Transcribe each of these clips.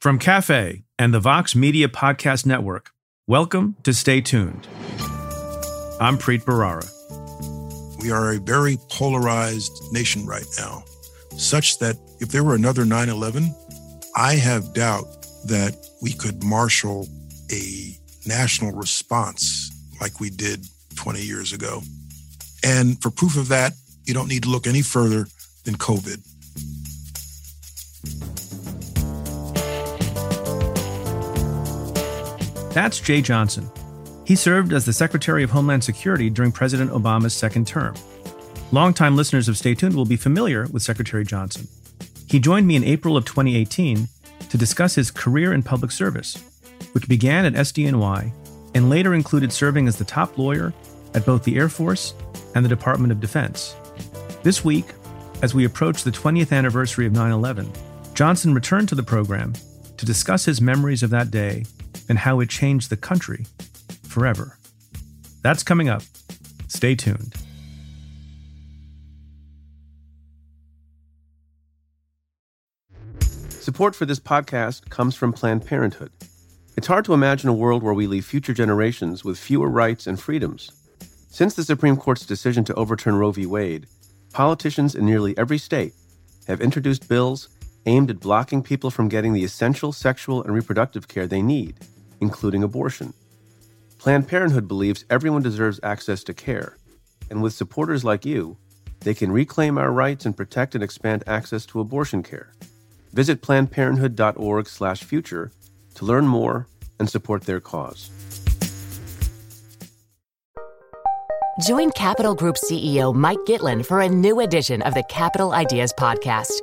From Cafe and the Vox Media Podcast Network, welcome to Stay Tuned. I'm Preet Bharara. We are a very polarized nation right now, such that if there were another 9 11, I have doubt that we could marshal a national response like we did 20 years ago. And for proof of that, you don't need to look any further than COVID. That's Jeh Johnson. He served as the Secretary of Homeland Security during President Obama's second term. Longtime listeners of Stay Tuned will be familiar with Secretary Johnson. He joined me in April of 2018 to discuss his career in public service, which began at SDNY and later included serving as the top lawyer at both the Air Force and the Department of Defense. This week, as we approach the 20th anniversary of 9 11, Johnson returned to the program to discuss his memories of that day and how it changed the country forever. That's coming up. Stay tuned. Support for this podcast comes from Planned Parenthood. It's hard to imagine a world where we leave future generations with fewer rights and freedoms. Since the Supreme Court's decision to overturn Roe v. Wade, politicians in nearly every state have introduced bills aimed at blocking people from getting the essential sexual and reproductive care they need including abortion. Planned Parenthood believes everyone deserves access to care, and with supporters like you, they can reclaim our rights and protect and expand access to abortion care. Visit plannedparenthood.org/future to learn more and support their cause. Join Capital Group CEO Mike Gitlin for a new edition of the Capital Ideas podcast.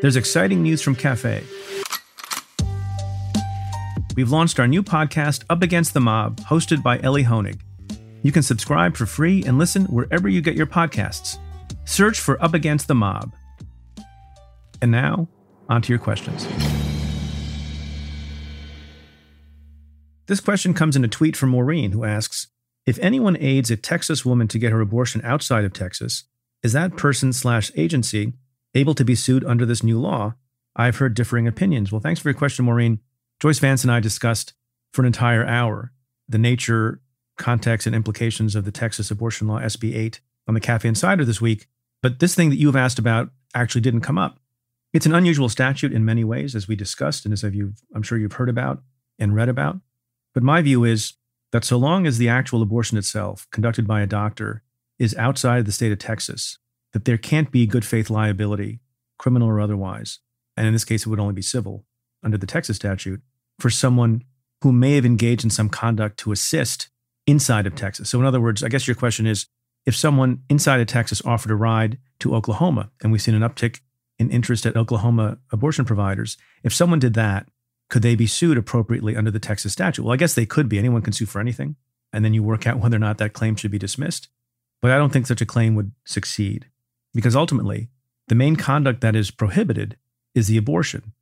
there's exciting news from Cafe. We've launched our new podcast, Up Against the Mob, hosted by Elie Honig. You can subscribe for free and listen wherever you get your podcasts. Search for Up Against the Mob. And now, on to your questions. This question comes in a tweet from Maureen, who asks If anyone aids a Texas woman to get her abortion outside of Texas, is that person slash agency able to be sued under this new law? I've heard differing opinions. Well, thanks for your question, Maureen. Joyce Vance and I discussed for an entire hour the nature, context, and implications of the Texas abortion law, SB 8, on the Cafe Insider this week. But this thing that you've asked about actually didn't come up. It's an unusual statute in many ways, as we discussed, and as you've, I'm sure you've heard about and read about. But my view is that so long as the actual abortion itself, conducted by a doctor, is outside of the state of Texas, that there can't be good faith liability, criminal or otherwise, and in this case, it would only be civil under the Texas statute for someone who may have engaged in some conduct to assist inside of Texas. So, in other words, I guess your question is if someone inside of Texas offered a ride to Oklahoma, and we've seen an uptick in interest at Oklahoma abortion providers, if someone did that, could they be sued appropriately under the Texas statute? Well, I guess they could be. Anyone can sue for anything. And then you work out whether or not that claim should be dismissed. But I don't think such a claim would succeed. Because ultimately, the main conduct that is prohibited is the abortion.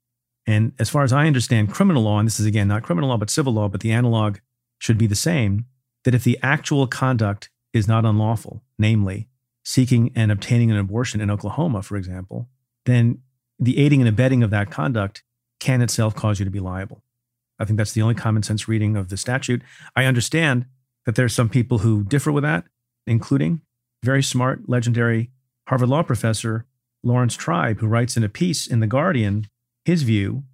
And as far as I understand criminal law, and this is again not criminal law, but civil law, but the analog should be the same, that if the actual conduct is not unlawful, namely seeking and obtaining an abortion in Oklahoma, for example, then the aiding and abetting of that conduct can itself cause you to be liable. I think that's the only common sense reading of the statute. I understand that there are some people who differ with that, including very smart, legendary Harvard Law professor Laurence Tribe, who writes in a piece in The Guardian, his view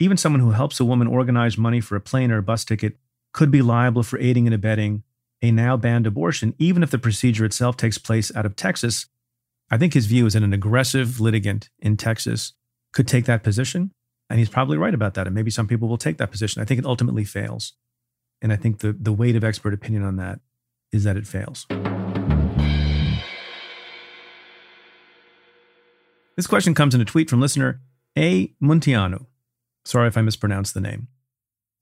even someone who helps a woman organize money for a plane or a bus ticket could be liable for aiding and abetting a now banned abortion, even if the procedure itself takes place out of Texas. I think his view is that an aggressive litigant in Texas could take that position. And he's probably right about that. And maybe some people will take that position. I think it ultimately fails. And I think the, the weight of expert opinion on that is that it fails. This question comes in a tweet from listener A. Muntiano. Sorry if I mispronounced the name.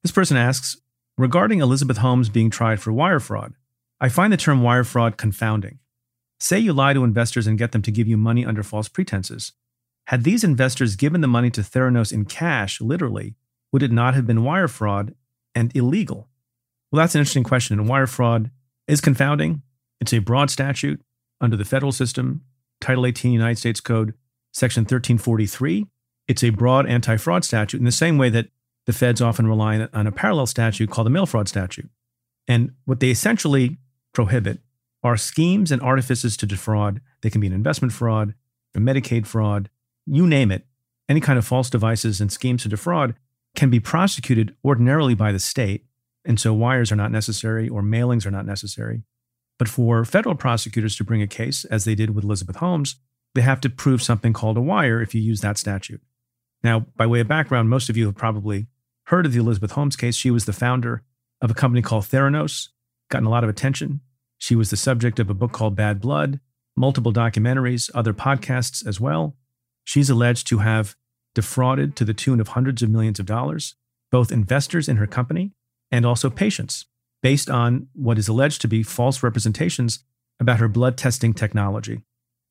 This person asks Regarding Elizabeth Holmes being tried for wire fraud, I find the term wire fraud confounding. Say you lie to investors and get them to give you money under false pretenses. Had these investors given the money to Theranos in cash, literally, would it not have been wire fraud and illegal? Well, that's an interesting question. And wire fraud is confounding. It's a broad statute under the federal system, Title 18 United States Code, Section 1343. It's a broad anti fraud statute in the same way that the feds often rely on a parallel statute called the mail fraud statute. And what they essentially prohibit are schemes and artifices to defraud. They can be an investment fraud, a Medicaid fraud, you name it. Any kind of false devices and schemes to defraud can be prosecuted ordinarily by the state. And so wires are not necessary or mailings are not necessary. But for federal prosecutors to bring a case, as they did with Elizabeth Holmes, they have to prove something called a wire if you use that statute. Now, by way of background, most of you have probably heard of the Elizabeth Holmes case. She was the founder of a company called Theranos, gotten a lot of attention. She was the subject of a book called Bad Blood, multiple documentaries, other podcasts as well. She's alleged to have defrauded to the tune of hundreds of millions of dollars, both investors in her company and also patients, based on what is alleged to be false representations about her blood testing technology.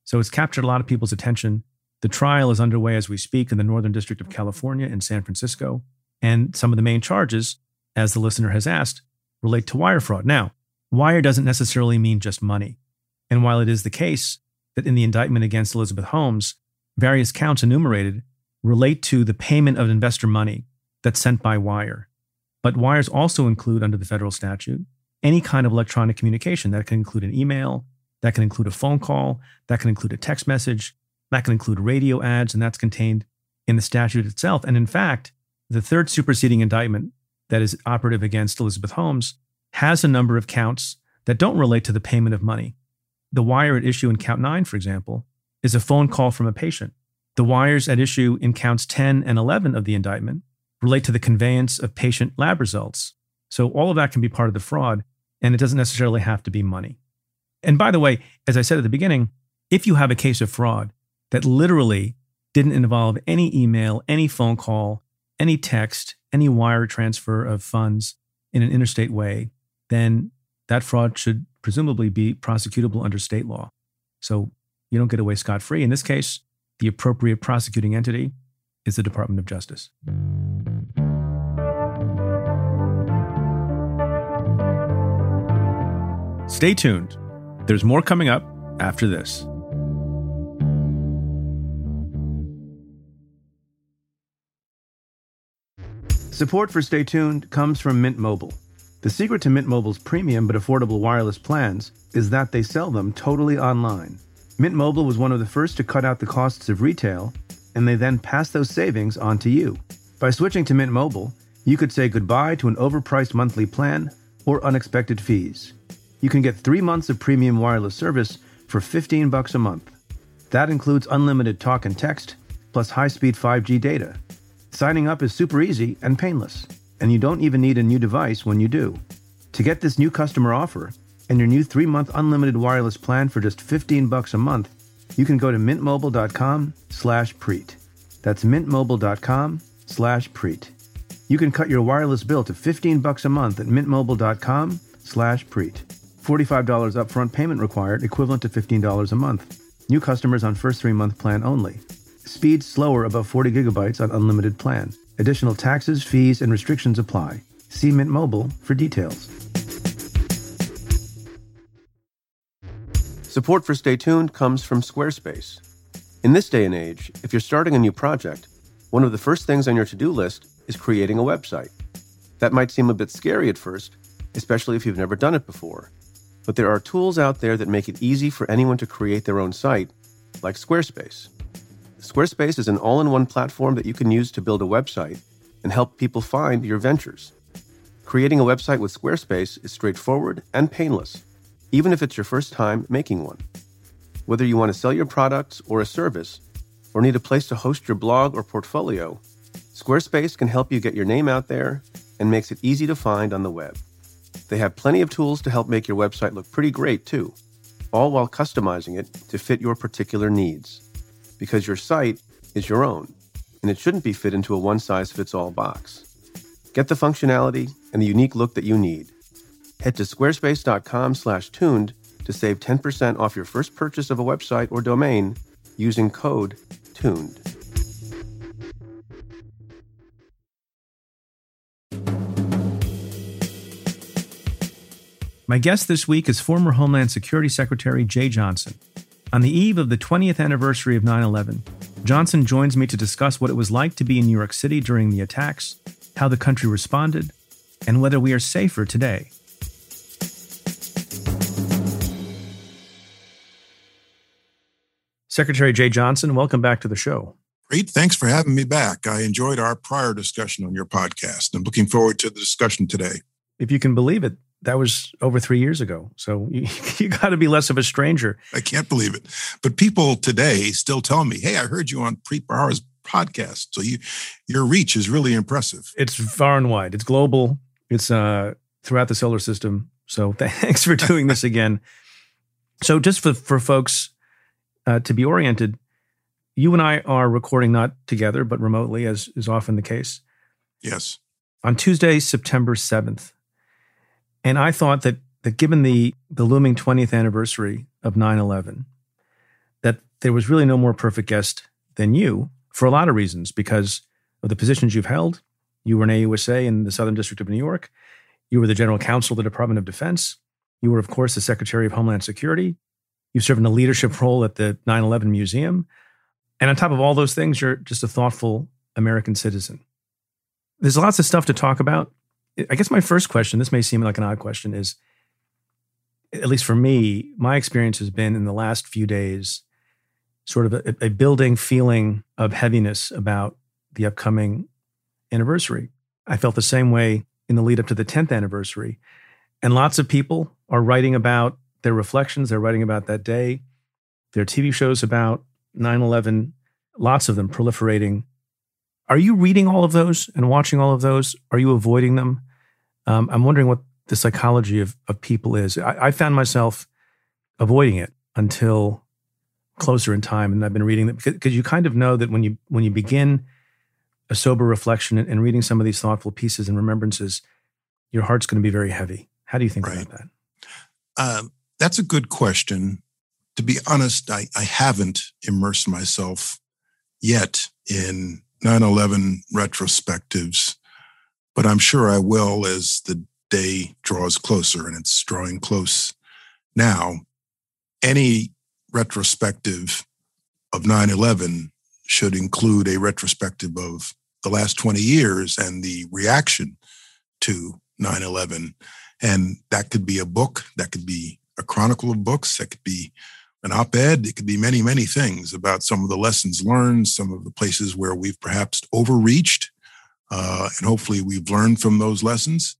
So it's captured a lot of people's attention. The trial is underway as we speak in the Northern District of California in San Francisco. And some of the main charges, as the listener has asked, relate to wire fraud. Now, wire doesn't necessarily mean just money. And while it is the case that in the indictment against Elizabeth Holmes, various counts enumerated relate to the payment of investor money that's sent by wire. But wires also include, under the federal statute, any kind of electronic communication that can include an email, that can include a phone call, that can include a text message, that can include radio ads, and that's contained in the statute itself. And in fact, the third superseding indictment that is operative against Elizabeth Holmes has a number of counts that don't relate to the payment of money. The wire at issue in count nine, for example, is a phone call from a patient. The wires at issue in counts 10 and 11 of the indictment relate to the conveyance of patient lab results. So all of that can be part of the fraud, and it doesn't necessarily have to be money. And by the way, as I said at the beginning, if you have a case of fraud that literally didn't involve any email, any phone call, any text, any wire transfer of funds in an interstate way, then that fraud should presumably be prosecutable under state law. So you don't get away scot free. In this case, the appropriate prosecuting entity is the Department of Justice. Stay tuned. There's more coming up after this. Support for Stay Tuned comes from Mint Mobile. The secret to Mint Mobile's premium but affordable wireless plans is that they sell them totally online. Mint Mobile was one of the first to cut out the costs of retail, and they then pass those savings on to you. By switching to Mint Mobile, you could say goodbye to an overpriced monthly plan or unexpected fees. You can get three months of premium wireless service for 15 bucks a month. That includes unlimited talk and text, plus high-speed 5G data. Signing up is super easy and painless, and you don't even need a new device when you do. To get this new customer offer, and your new three-month unlimited wireless plan for just 15 bucks a month, you can go to mintmobile.com slash preet. That's mintmobile.com slash preet. You can cut your wireless bill to 15 bucks a month at mintmobile.com slash preet. $45 upfront payment required, equivalent to $15 a month. New customers on first three-month plan only. Speed slower above 40 gigabytes on unlimited plan. Additional taxes, fees, and restrictions apply. See Mint Mobile for details. Support for Stay Tuned comes from Squarespace. In this day and age, if you're starting a new project, one of the first things on your to do list is creating a website. That might seem a bit scary at first, especially if you've never done it before. But there are tools out there that make it easy for anyone to create their own site, like Squarespace. Squarespace is an all in one platform that you can use to build a website and help people find your ventures. Creating a website with Squarespace is straightforward and painless even if it's your first time making one. Whether you want to sell your products or a service, or need a place to host your blog or portfolio, Squarespace can help you get your name out there and makes it easy to find on the web. They have plenty of tools to help make your website look pretty great too, all while customizing it to fit your particular needs. Because your site is your own, and it shouldn't be fit into a one size fits all box. Get the functionality and the unique look that you need. Head to squarespace.com/tuned to save 10% off your first purchase of a website or domain using code TUNED. My guest this week is former Homeland Security Secretary Jeh Johnson. On the eve of the 20th anniversary of 9 11, Johnson joins me to discuss what it was like to be in New York City during the attacks how the country responded, and whether we are safer today. Secretary Jeh Johnson, welcome back to the show. Great. Thanks for having me back. I enjoyed our prior discussion on your podcast. I'm looking forward to the discussion today. If you can believe it, that was over three years ago. So you, you got to be less of a stranger. I can't believe it. But people today still tell me, hey, I heard you on Preet Bharara's podcast. So you, your reach is really impressive. It's far and wide. It's global. It's uh, throughout the solar system. So thanks for doing this again. So just for for folks uh, to be oriented, you and I are recording not together but remotely, as is often the case. Yes. On Tuesday, September seventh, and I thought that that given the the looming 20th anniversary of 9/11, that there was really no more perfect guest than you for a lot of reasons because of the positions you've held. You were an AUSA in the Southern District of New York. You were the general counsel of the Department of Defense. You were, of course, the Secretary of Homeland Security. You served in a leadership role at the 9 11 Museum. And on top of all those things, you're just a thoughtful American citizen. There's lots of stuff to talk about. I guess my first question, this may seem like an odd question, is at least for me, my experience has been in the last few days sort of a, a building feeling of heaviness about the upcoming anniversary. I felt the same way in the lead up to the 10th anniversary. And lots of people are writing about their reflections. They're writing about that day. There are TV shows about 9 11, lots of them proliferating. Are you reading all of those and watching all of those? Are you avoiding them? Um, I'm wondering what the psychology of, of people is. I, I found myself avoiding it until closer in time, and I've been reading them because you kind of know that when you when you begin a sober reflection and, and reading some of these thoughtful pieces and remembrances, your heart's going to be very heavy. How do you think right. about that? Um, that's a good question. To be honest, I, I haven't immersed myself yet in 9 11 retrospectives, but I'm sure I will as the day draws closer, and it's drawing close now. Any retrospective of 9 11 should include a retrospective of the last 20 years and the reaction to 9 11. And that could be a book, that could be a chronicle of books, that could be an op ed, it could be many, many things about some of the lessons learned, some of the places where we've perhaps overreached. Uh, and hopefully we've learned from those lessons.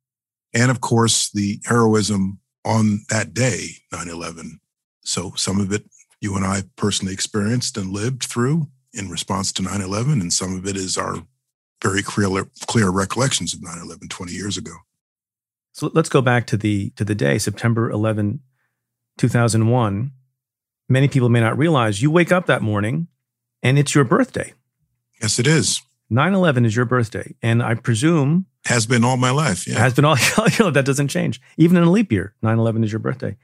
And of course, the heroism on that day, 9 11. So some of it you and I personally experienced and lived through in response to 9 11. And some of it is our very clear, clear recollections of 9 11 20 years ago. So let's go back to the to the day, September 11, 2001. Many people may not realize you wake up that morning and it's your birthday. Yes, it is. 9 11 is your birthday. And I presume. Has been all my life. Yeah. Has been all. that doesn't change. Even in a leap year, 9 11 is your birthday.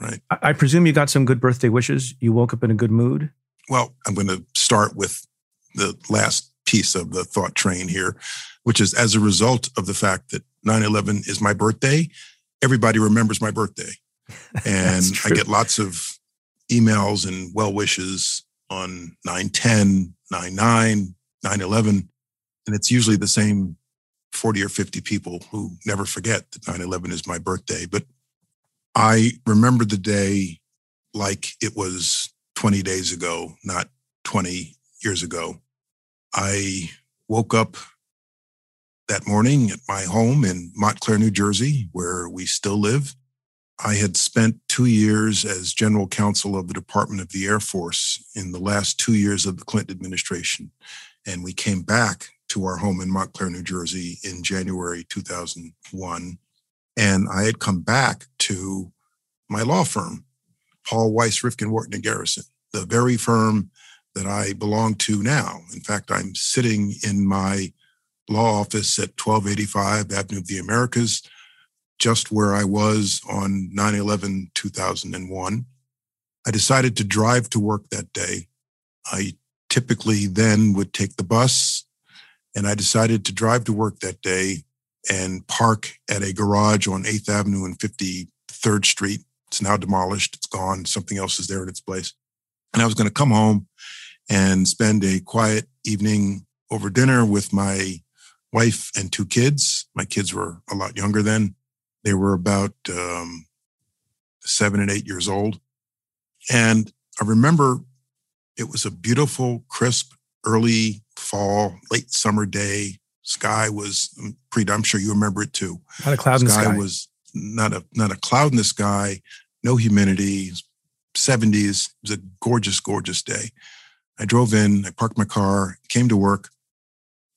Right. I, I presume you got some good birthday wishes. You woke up in a good mood. Well, I'm going to start with the last piece of the thought train here, which is as a result of the fact that 9 11 is my birthday, everybody remembers my birthday. And I get lots of emails and well wishes on 9 10, 9 9, 9 11. And it's usually the same 40 or 50 people who never forget that 9 11 is my birthday. But I remember the day like it was 20 days ago, not 20 years ago. I woke up that morning at my home in Montclair, New Jersey, where we still live. I had spent two years as general counsel of the Department of the Air Force in the last two years of the Clinton administration. And we came back to our home in Montclair, New Jersey in January 2001. And I had come back to my law firm, Paul Weiss, Rifkin, Wharton, and Garrison, the very firm that I belong to now. In fact, I'm sitting in my law office at 1285 Avenue of the Americas, just where I was on 9 11 2001. I decided to drive to work that day. I typically then would take the bus, and I decided to drive to work that day and park at a garage on 8th Avenue and 53rd Street. It's now demolished, it's gone, something else is there in its place. And I was going to come home and spend a quiet evening over dinner with my wife and two kids. My kids were a lot younger then. They were about um, seven and eight years old. And I remember it was a beautiful, crisp, early fall, late summer day. Sky was um, pretty. I'm sure you remember it too. Not a cloud in the sky. was not a not a cloud in the sky. No humidity. 70s. It was a gorgeous, gorgeous day. I drove in. I parked my car. Came to work,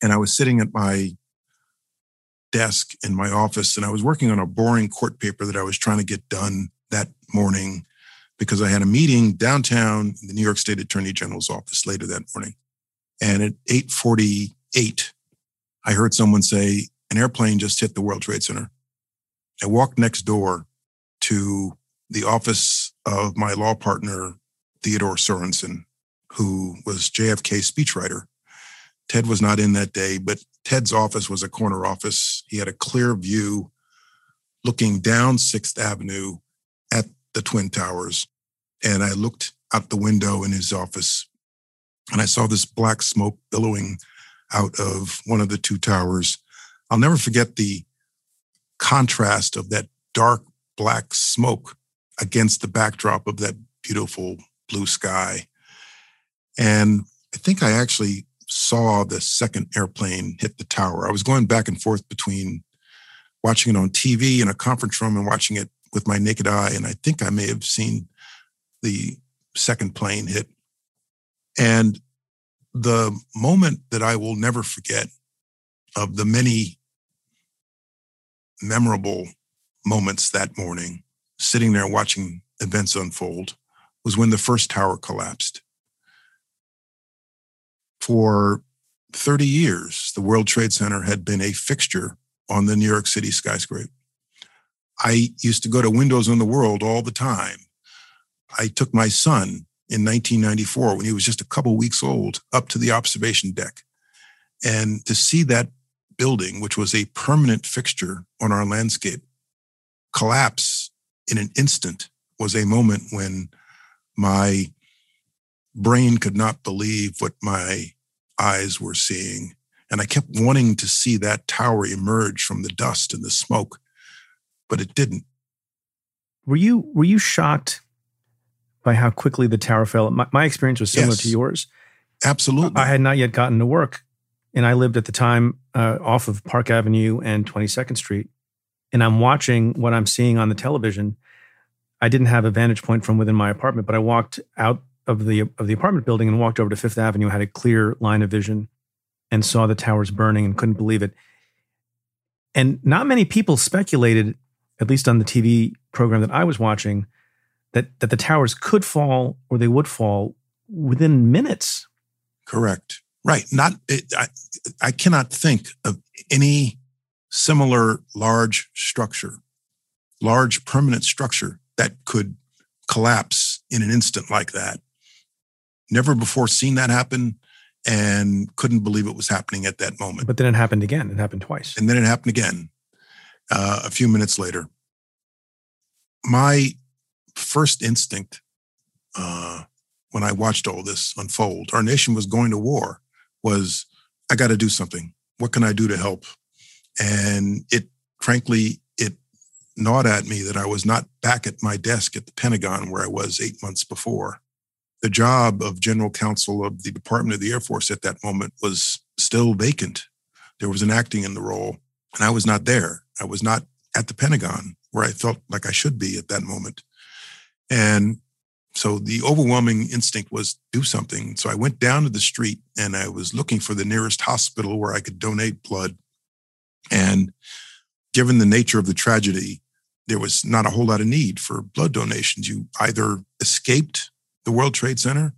and I was sitting at my desk in my office, and I was working on a boring court paper that I was trying to get done that morning because I had a meeting downtown in the New York State Attorney General's office later that morning. And at 8:48, I heard someone say, an airplane just hit the World Trade Center. I walked next door to the office of my law partner, Theodore Sorensen, who was JFK's speechwriter. Ted was not in that day, but Ted's office was a corner office. He had a clear view looking down Sixth Avenue at the Twin Towers. And I looked out the window in his office and I saw this black smoke billowing out of one of the two towers. I'll never forget the contrast of that dark black smoke against the backdrop of that beautiful blue sky. And I think I actually saw the second airplane hit the tower. I was going back and forth between watching it on TV in a conference room and watching it with my naked eye, and I think I may have seen the second plane hit. And the moment that I will never forget of the many memorable moments that morning, sitting there watching events unfold, was when the first tower collapsed. For 30 years, the World Trade Center had been a fixture on the New York City skyscraper. I used to go to Windows on the World all the time. I took my son in 1994 when he was just a couple weeks old up to the observation deck. And to see that building, which was a permanent fixture on our landscape, collapse in an instant was a moment when my brain could not believe what my eyes were seeing. And I kept wanting to see that tower emerge from the dust and the smoke but it didn't. Were you were you shocked by how quickly the tower fell? My, my experience was similar yes, to yours. Absolutely. I had not yet gotten to work, and I lived at the time uh, off of Park Avenue and Twenty Second Street, and I'm watching what I'm seeing on the television. I didn't have a vantage point from within my apartment, but I walked out of the of the apartment building and walked over to Fifth Avenue. Had a clear line of vision, and saw the towers burning and couldn't believe it. And not many people speculated at least on the TV program that I was watching, that that the towers could fall or they would fall within minutes. Correct. Right. Not. It, I, I cannot think of any similar large structure, large permanent structure that could collapse in an instant like that. Never before seen that happen and couldn't believe it was happening at that moment. But then it happened again. It happened twice. And then it happened again uh, a few minutes later. My first instinct uh, when I watched all this unfold, our nation was going to war, was I got to do something. What can I do to help? And it, frankly, it gnawed at me that I was not back at my desk at the Pentagon where I was eight months before. The job of general counsel of the Department of the Air Force at that moment was still vacant. There was an acting in the role, and I was not there. I was not at the Pentagon where I felt like I should be at that moment. And so the overwhelming instinct was do something. So I went down to the street and I was looking for the nearest hospital where I could donate blood. And given the nature of the tragedy, there was not a whole lot of need for blood donations. You either escaped the World Trade Center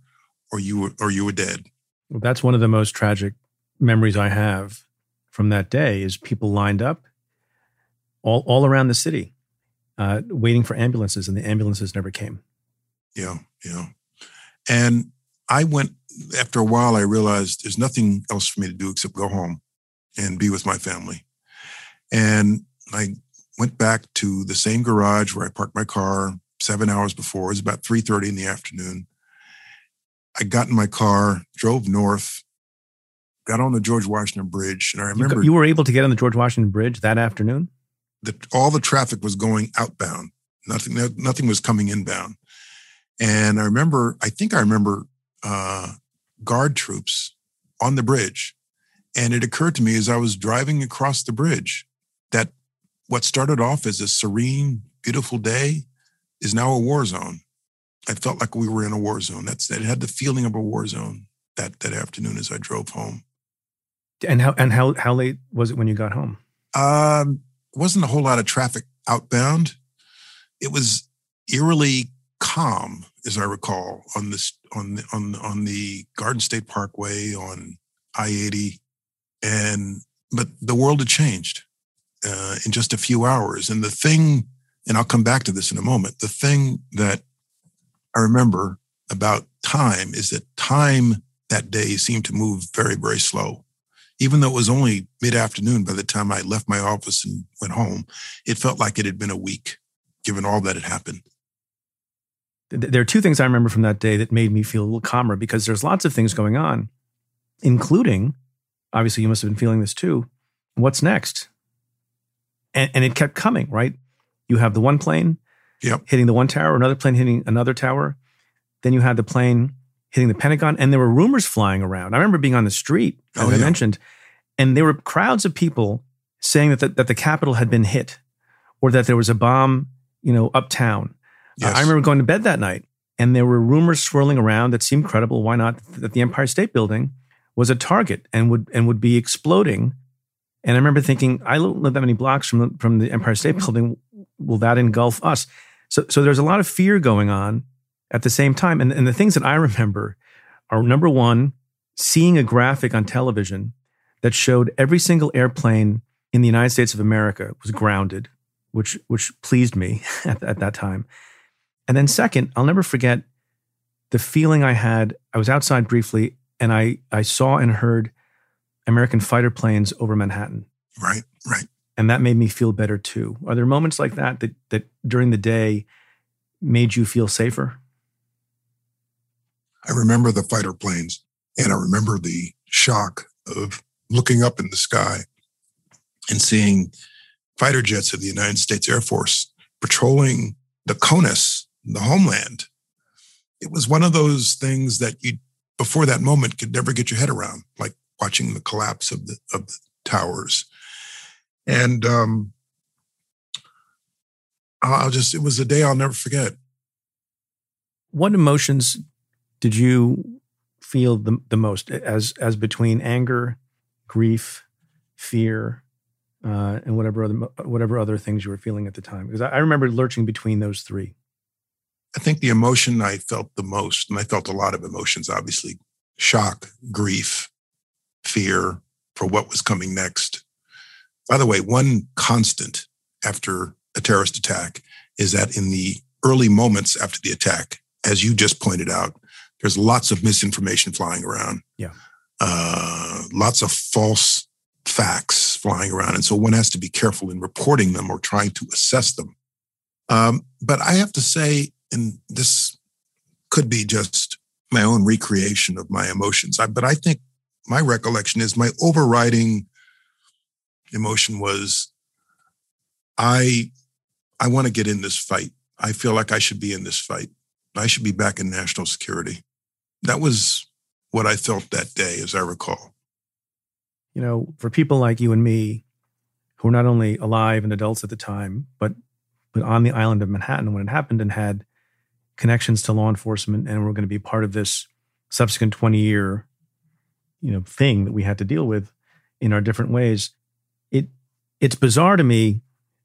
or you were, or you were dead. That's one of the most tragic memories I have from that day is people lined up all, all around the city uh, waiting for ambulances, and the ambulances never came. Yeah, yeah. And I went, after a while, I realized there's nothing else for me to do except go home and be with my family. And I went back to the same garage where I parked my car seven hours before. It was about 3.30 in the afternoon. I got in my car, drove north, got on the George Washington Bridge. And I remember. You, you were able to get on the George Washington Bridge that afternoon? That all the traffic was going outbound. Nothing, nothing was coming inbound. And I remember, I think I remember uh, guard troops on the bridge. And it occurred to me as I was driving across the bridge that what started off as a serene, beautiful day is now a war zone. I felt like we were in a war zone. That's it had the feeling of a war zone that that afternoon as I drove home. And how and how how late was it when you got home? Um, wasn't a whole lot of traffic outbound. It was eerily calm, as I recall, on this on the on on the Garden State Parkway on I eighty, and but the world had changed uh, in just a few hours. And the thing, and I'll come back to this in a moment. The thing that I remember about time is that time that day seemed to move very very slow. Even though it was only mid afternoon by the time I left my office and went home, it felt like it had been a week, given all that had happened there are two things I remember from that day that made me feel a little calmer because there's lots of things going on, including, obviously, you must have been feeling this too. What's next? And, and it kept coming, right? You have the one plane yep. hitting the one tower, another plane hitting another tower. Then you had the plane hitting the Pentagon, and there were rumors flying around. I remember being on the street, as oh, yeah. I mentioned, and there were crowds of people saying that the, that the Capitol had been hit or that there was a bomb, you know, uptown uh, Yes. I remember going to bed that night and there were rumors swirling around that seemed credible. Why not that the Empire State Building was a target and would and would be exploding? And I remember thinking, I don't live that many blocks from the, from the Empire State mm-hmm. Building. Will that engulf us? So so there's a lot of fear going on at the same time. And, and the things that I remember are number one, seeing a graphic on television that showed every single airplane in the United States of America was grounded, which which pleased me at, at that time. And then second, I'll never forget the feeling I had. I was outside briefly and I, I saw and heard American fighter planes over Manhattan. Right, right. And that made me feel better too. Are there moments like that that, that during the day made you feel safer? I remember the fighter planes and I remember the shock of looking up in the sky and seeing fighter jets of the United States Air Force patrolling the CONUS the homeland. It was one of those things that you, before that moment, could never get your head around, like watching the collapse of the of the towers. And um, I'll just, it was a day I'll never forget. What emotions did you feel the, the most as as between anger, grief, fear, uh, and whatever other whatever other things you were feeling at the time? Because I, I remember lurching between those three. I think the emotion I felt the most, and I felt a lot of emotions, obviously shock, grief, fear for what was coming next. By the way, one constant after a terrorist attack is that in the early moments after the attack, as you just pointed out, there's lots of misinformation flying around. Yeah. Uh, lots of false facts flying around. And so one has to be careful in reporting them or trying to assess them. Um, but I have to say, and this could be just my own recreation of my emotions. I, but I think my recollection is my overriding emotion was I I want to get in this fight. I feel like I should be in this fight. I should be back in national security. That was what I felt that day, as I recall. You know, for people like you and me, who were not only alive and adults at the time, but but on the island of Manhattan when it happened and had connections to law enforcement and we're going to be part of this subsequent 20 year you know thing that we had to deal with in our different ways it it's bizarre to me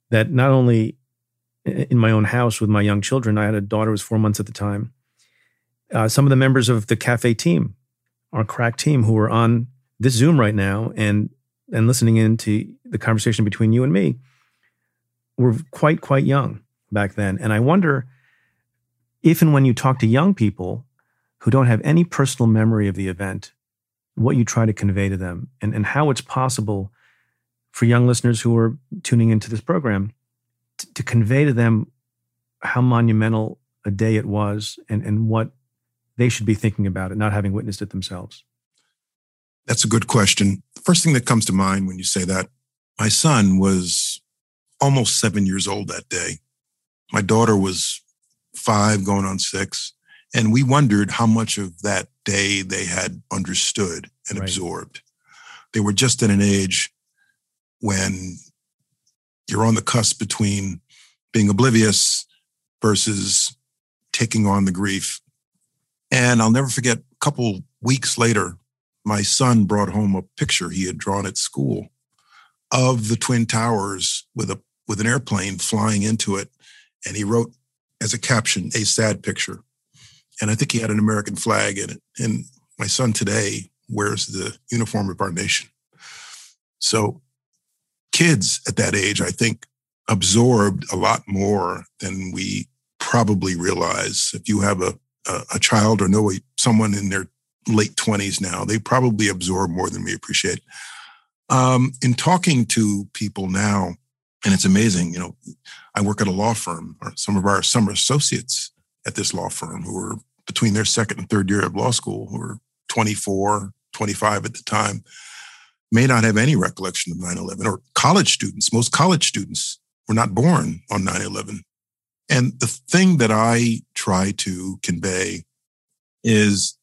that not only in my own house with my young children i had a daughter who was four months at the time uh, some of the members of the cafe team our crack team who are on this zoom right now and and listening into the conversation between you and me were quite, quite young back then. And I wonder if and when you talk to young people who don't have any personal memory of the event, what you try to convey to them and, and how it's possible for young listeners who are tuning into this program to, to convey to them how monumental a day it was and, and what they should be thinking about it, not having witnessed it themselves? That's a good question. The first thing that comes to mind when you say that, my son was almost seven years old that day. My daughter was five, going on six. And we wondered how much of that day they had understood and right. absorbed. They were just at an age when you're on the cusp between being oblivious versus taking on the grief. And I'll never forget, a couple weeks later, my son brought home a picture he had drawn at school of the Twin Towers with a with an airplane flying into it. And he wrote as a caption, a sad picture. And I think he had an American flag in it. And my son today wears the uniform of our nation. So kids at that age, I think, absorbed a lot more than we probably realize. If you have a, a, a child or know someone in their late 20s now, they probably absorb more than we appreciate. Um, in talking to people now, and it's amazing, you know, I work at a law firm, or some of our summer associates at this law firm who are between their second and third year of law school, who are 24, 25 at the time, may not have any recollection of 9 11, or college students. Most college students were not born on 9 11. And the thing that I try to convey is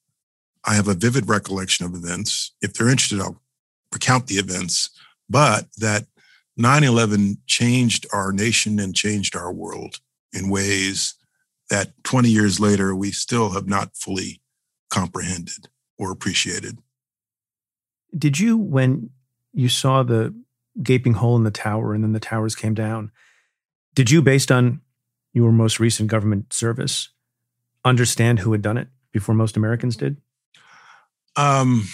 I have a vivid recollection of events. If they're interested, I'll recount the events, but that 9 11 changed our nation and changed our world in ways that 20 years later we still have not fully comprehended or appreciated. Did you, when you saw the gaping hole in the tower and then the towers came down, did you, based on your most recent government service, understand who had done it before most Americans did? Um,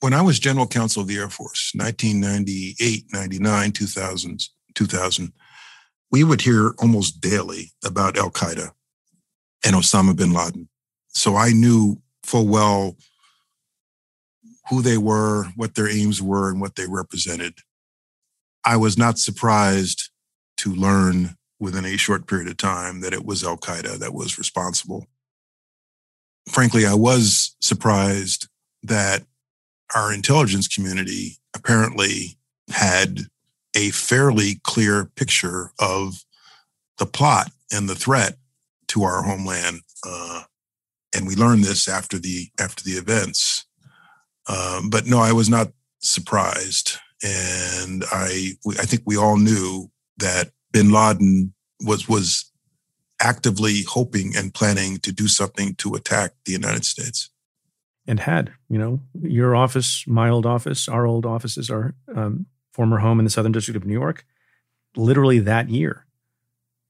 when I was general counsel of the Air Force, 1998, 99, 2000, 2000, we would hear almost daily about Al Qaeda and Osama bin Laden. So I knew full well who they were, what their aims were, and what they represented. I was not surprised to learn within a short period of time that it was Al Qaeda that was responsible. Frankly, I was surprised that our intelligence community apparently had a fairly clear picture of the plot and the threat to our homeland. Uh, and we learned this after the after the events. Um, but no, I was not surprised, and I I think we all knew that Bin Laden was was actively hoping and planning to do something to attack the United States. And had you know your office, my old office, our old offices, our um, former home in the Southern District of New York, literally that year,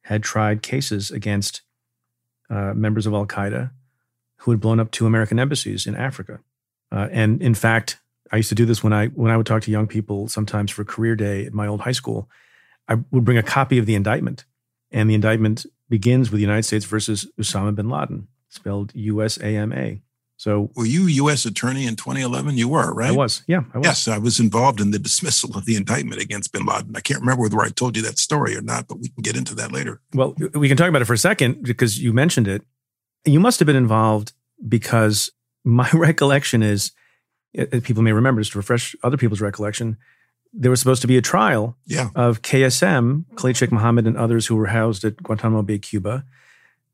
had tried cases against uh, members of Al Qaeda who had blown up two American embassies in Africa. Uh, and in fact, I used to do this when I when I would talk to young people sometimes for career day at my old high school. I would bring a copy of the indictment, and the indictment begins with the United States versus Osama bin Laden, spelled U S A M A. So, were you U.S. attorney in 2011? You were, right? I was. Yeah, I was. Yes, I was involved in the dismissal of the indictment against Bin Laden. I can't remember whether I told you that story or not, but we can get into that later. Well, we can talk about it for a second because you mentioned it. You must have been involved because my recollection is, uh, people may remember, just to refresh other people's recollection, there was supposed to be a trial yeah. of KSM, Khalid Sheikh Mohammed, and others who were housed at Guantanamo Bay, Cuba.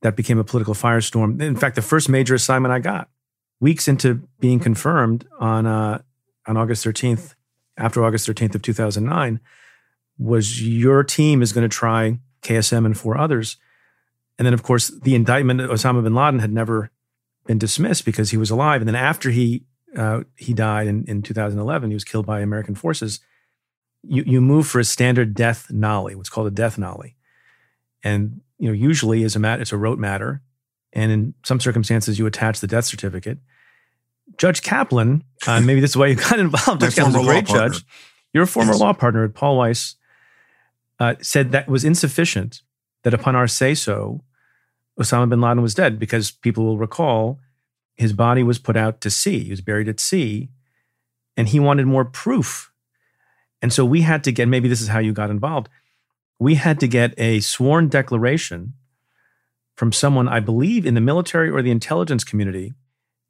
That became a political firestorm. In fact, the first major assignment I got, weeks into being confirmed on uh, on August 13th, after August 13th of 2009, was your team is going to try KSM and four others. And then, of course, the indictment of Osama bin Laden had never been dismissed because he was alive. And then after he uh, he died in, in 2011, he was killed by American forces you, you move for a standard death nolle, what's called a death nolle. And you know, usually as a mat, it's a rote matter. And in some circumstances, you attach the death certificate. Judge Kaplan, uh, maybe this is why you got involved. Judge Kaplan's a great judge. Your former yes. law partner, at Paul Weiss, uh, said that was insufficient. That upon our say so, Osama bin Laden was dead because people will recall his body was put out to sea. He was buried at sea, and he wanted more proof. And so we had to get. Maybe this is how you got involved. We had to get a sworn declaration from someone, I believe, in the military or the intelligence community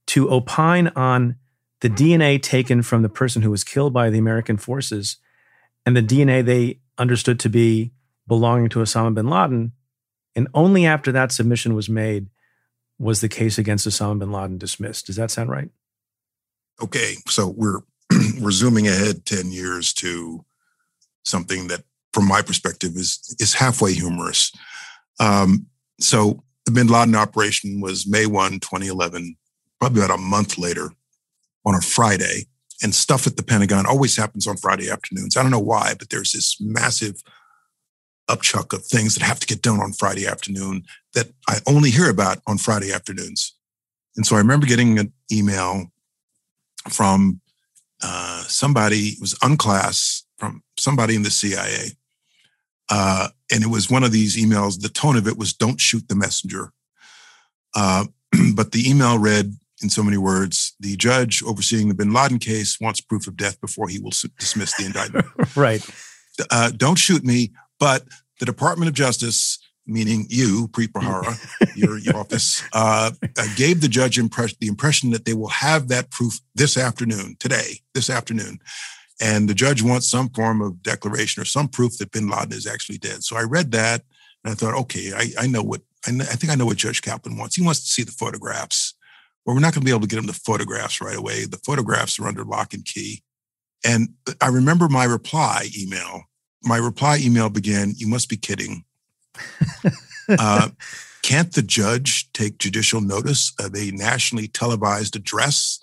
to opine on the DNA taken from the person who was killed by the American forces and the DNA they understood to be belonging to Osama bin Laden. And only after that submission was made was the case against Osama bin Laden dismissed. Does that sound right? Okay, so we're we're zooming ahead 10 years to something that from my perspective is is halfway humorous. Um, so the bin Laden operation was May 1, 2011, probably about a month later on a Friday. And stuff at the Pentagon always happens on Friday afternoons. I don't know why, but there's this massive upchuck of things that have to get done on Friday afternoon that I only hear about on Friday afternoons. And so I remember getting an email from uh, somebody, was unclass, from somebody in the CIA uh, and it was one of these emails. The tone of it was "Don't shoot the messenger." Uh, but the email read in so many words: "The judge overseeing the Bin Laden case wants proof of death before he will dismiss the indictment." right. Uh, don't shoot me, but the Department of Justice, meaning you, Preet your, your office, uh, uh, gave the judge impress- the impression that they will have that proof this afternoon, today, this afternoon. And the judge wants some form of declaration or some proof that bin Laden is actually dead. So I read that and I thought, okay, I, I know what, I, I think I know what Judge Kaplan wants. He wants to see the photographs. Well, we're not going to be able to get him the photographs right away. The photographs are under lock and key. And I remember my reply email. My reply email began, You must be kidding. uh, can't the judge take judicial notice of a nationally televised address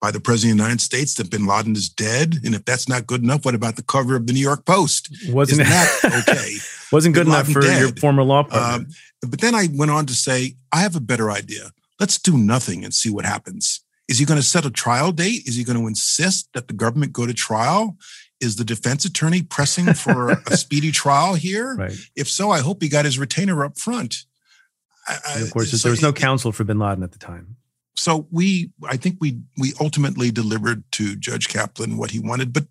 by the president of the United States that bin Laden is dead. And if that's not good enough, what about the cover of the New York Post? Wasn't that okay? wasn't good enough for dead. your former law partner. Um, but then I went on to say, I have a better idea. Let's do nothing and see what happens. Is he going to set a trial date? Is he going to insist that the government go to trial? Is the defense attorney pressing for a speedy trial here? Right. If so, I hope he got his retainer up front. I, of course, so there was no counsel for bin Laden at the time so we i think we we ultimately delivered to judge kaplan what he wanted but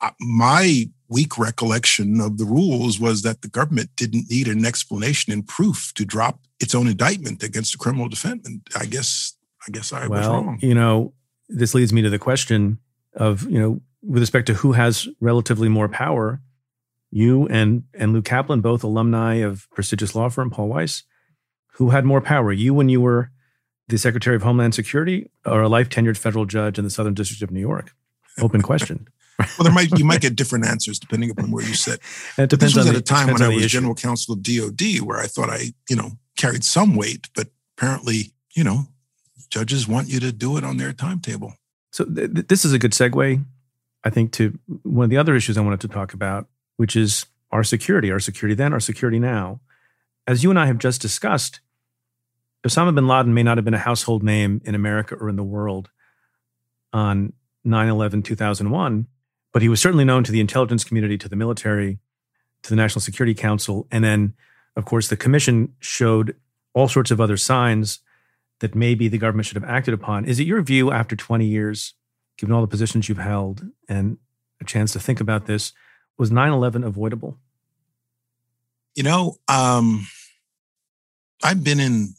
uh, my weak recollection of the rules was that the government didn't need an explanation and proof to drop its own indictment against a criminal defendant i guess i guess i well, was wrong you know this leads me to the question of you know with respect to who has relatively more power you and and Lew Kaplan, both alumni of prestigious law firm Paul Weiss, who had more power? You when you were the Secretary of Homeland Security or a life tenured federal judge in the Southern District of New York? Open question. well, there might you might get different answers depending upon where you sit. And it depends this was at the, a time when I was general counsel of DOD, where I thought I, you know, carried some weight, but apparently, you know, judges want you to do it on their timetable. So th- th- this is a good segue, I think, to one of the other issues I wanted to talk about, which is our security, our security then, our security now. As you and I have just discussed, Osama bin Laden may not have been a household name in America or in the world on 9 11 2001, but he was certainly known to the intelligence community, to the military, to the National Security Council. And then, of course, the commission showed all sorts of other signs that maybe the government should have acted upon. Is it your view after 20 years, given all the positions you've held and a chance to think about this, was 9 11 avoidable? You know, um, I've been in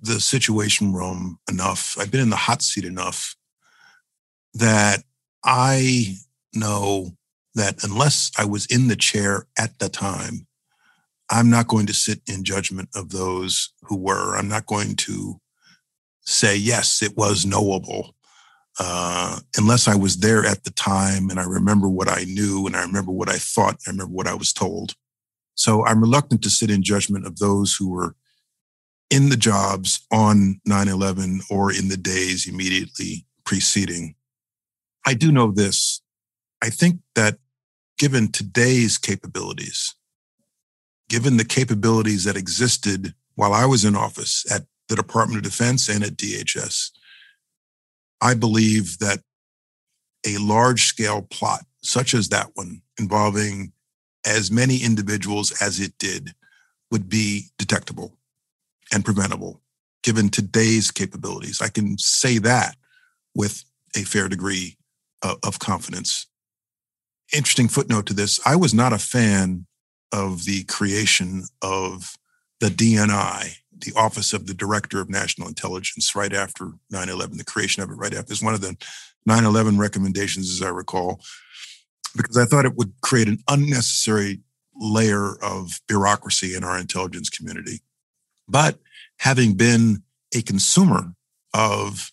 the situation room enough. I've been in the hot seat enough that I know that unless I was in the chair at the time, I'm not going to sit in judgment of those who were. I'm not going to say, yes, it was knowable. Uh, unless I was there at the time and I remember what I knew and I remember what I thought, I remember what I was told. So I'm reluctant to sit in judgment of those who were in the jobs on 9 11 or in the days immediately preceding. I do know this. I think that given today's capabilities, given the capabilities that existed while I was in office at the Department of Defense and at DHS, I believe that a large scale plot, such as that one, involving as many individuals as it did, would be detectable and preventable given today's capabilities. I can say that with a fair degree of, of confidence. Interesting footnote to this I was not a fan of the creation of the DNI, the Office of the Director of National Intelligence, right after 9 11, the creation of it right after. It's one of the 9 11 recommendations, as I recall, because I thought it would create an unnecessary layer of bureaucracy in our intelligence community. But having been a consumer of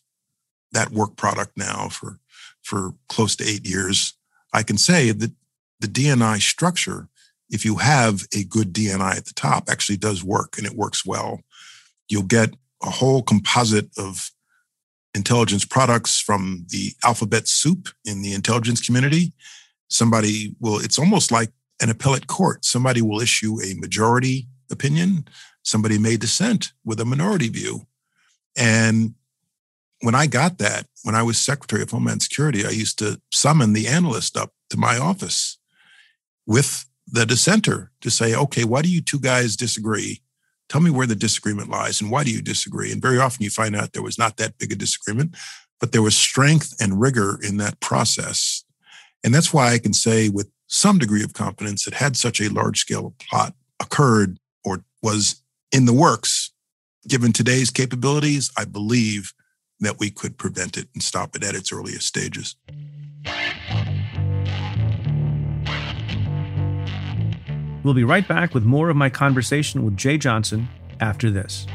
that work product now for, for close to eight years, I can say that the DNI structure, if you have a good DNI at the top, actually does work and it works well. You'll get a whole composite of intelligence products from the alphabet soup in the intelligence community. Somebody will, it's almost like an appellate court. Somebody will issue a majority opinion, somebody may dissent with a minority view. And when I got that, when I was Secretary of Homeland Security, I used to summon the analyst up to my office with the dissenter to say, okay, why do you two guys disagree? Tell me where the disagreement lies and why do you disagree? And very often you find out there was not that big a disagreement, but there was strength and rigor in that process. And that's why I can say with some degree of confidence that had such a large scale plot occurred or was in the works, given today's capabilities, I believe that we could prevent it and stop it at its earliest stages. We'll be right back with more of my conversation with Jeh Johnson after this.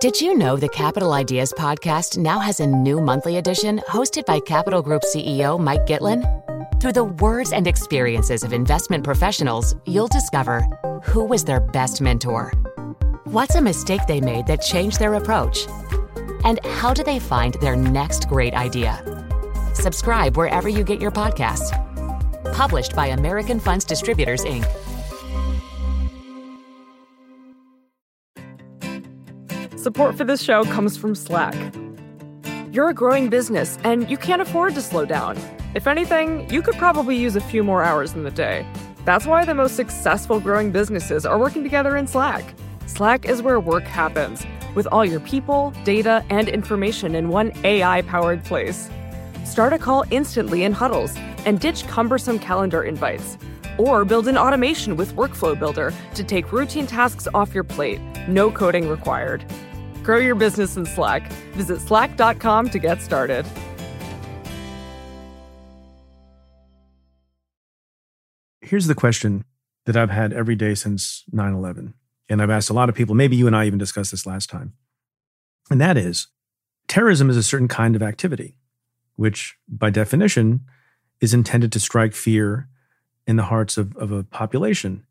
Did you know the Capital Ideas podcast now has a new monthly edition hosted by Capital Group CEO Mike Gitlin? Through the words and experiences of investment professionals, you'll discover who was their best mentor, what's a mistake they made that changed their approach, and how do they find their next great idea. Subscribe wherever you get your podcasts. Published by American Funds Distributors, Inc. Support for this show comes from Slack. You're a growing business and you can't afford to slow down. If anything, you could probably use a few more hours in the day. That's why the most successful growing businesses are working together in Slack. Slack is where work happens, with all your people, data, and information in one AI powered place. Start a call instantly in huddles and ditch cumbersome calendar invites. Or build an automation with Workflow Builder to take routine tasks off your plate, no coding required. Grow your business in Slack. Visit slack.com to get started. Here's the question that I've had every day since 9 11. And I've asked a lot of people, maybe you and I even discussed this last time. And that is terrorism is a certain kind of activity, which by definition is intended to strike fear in the hearts of, of a population.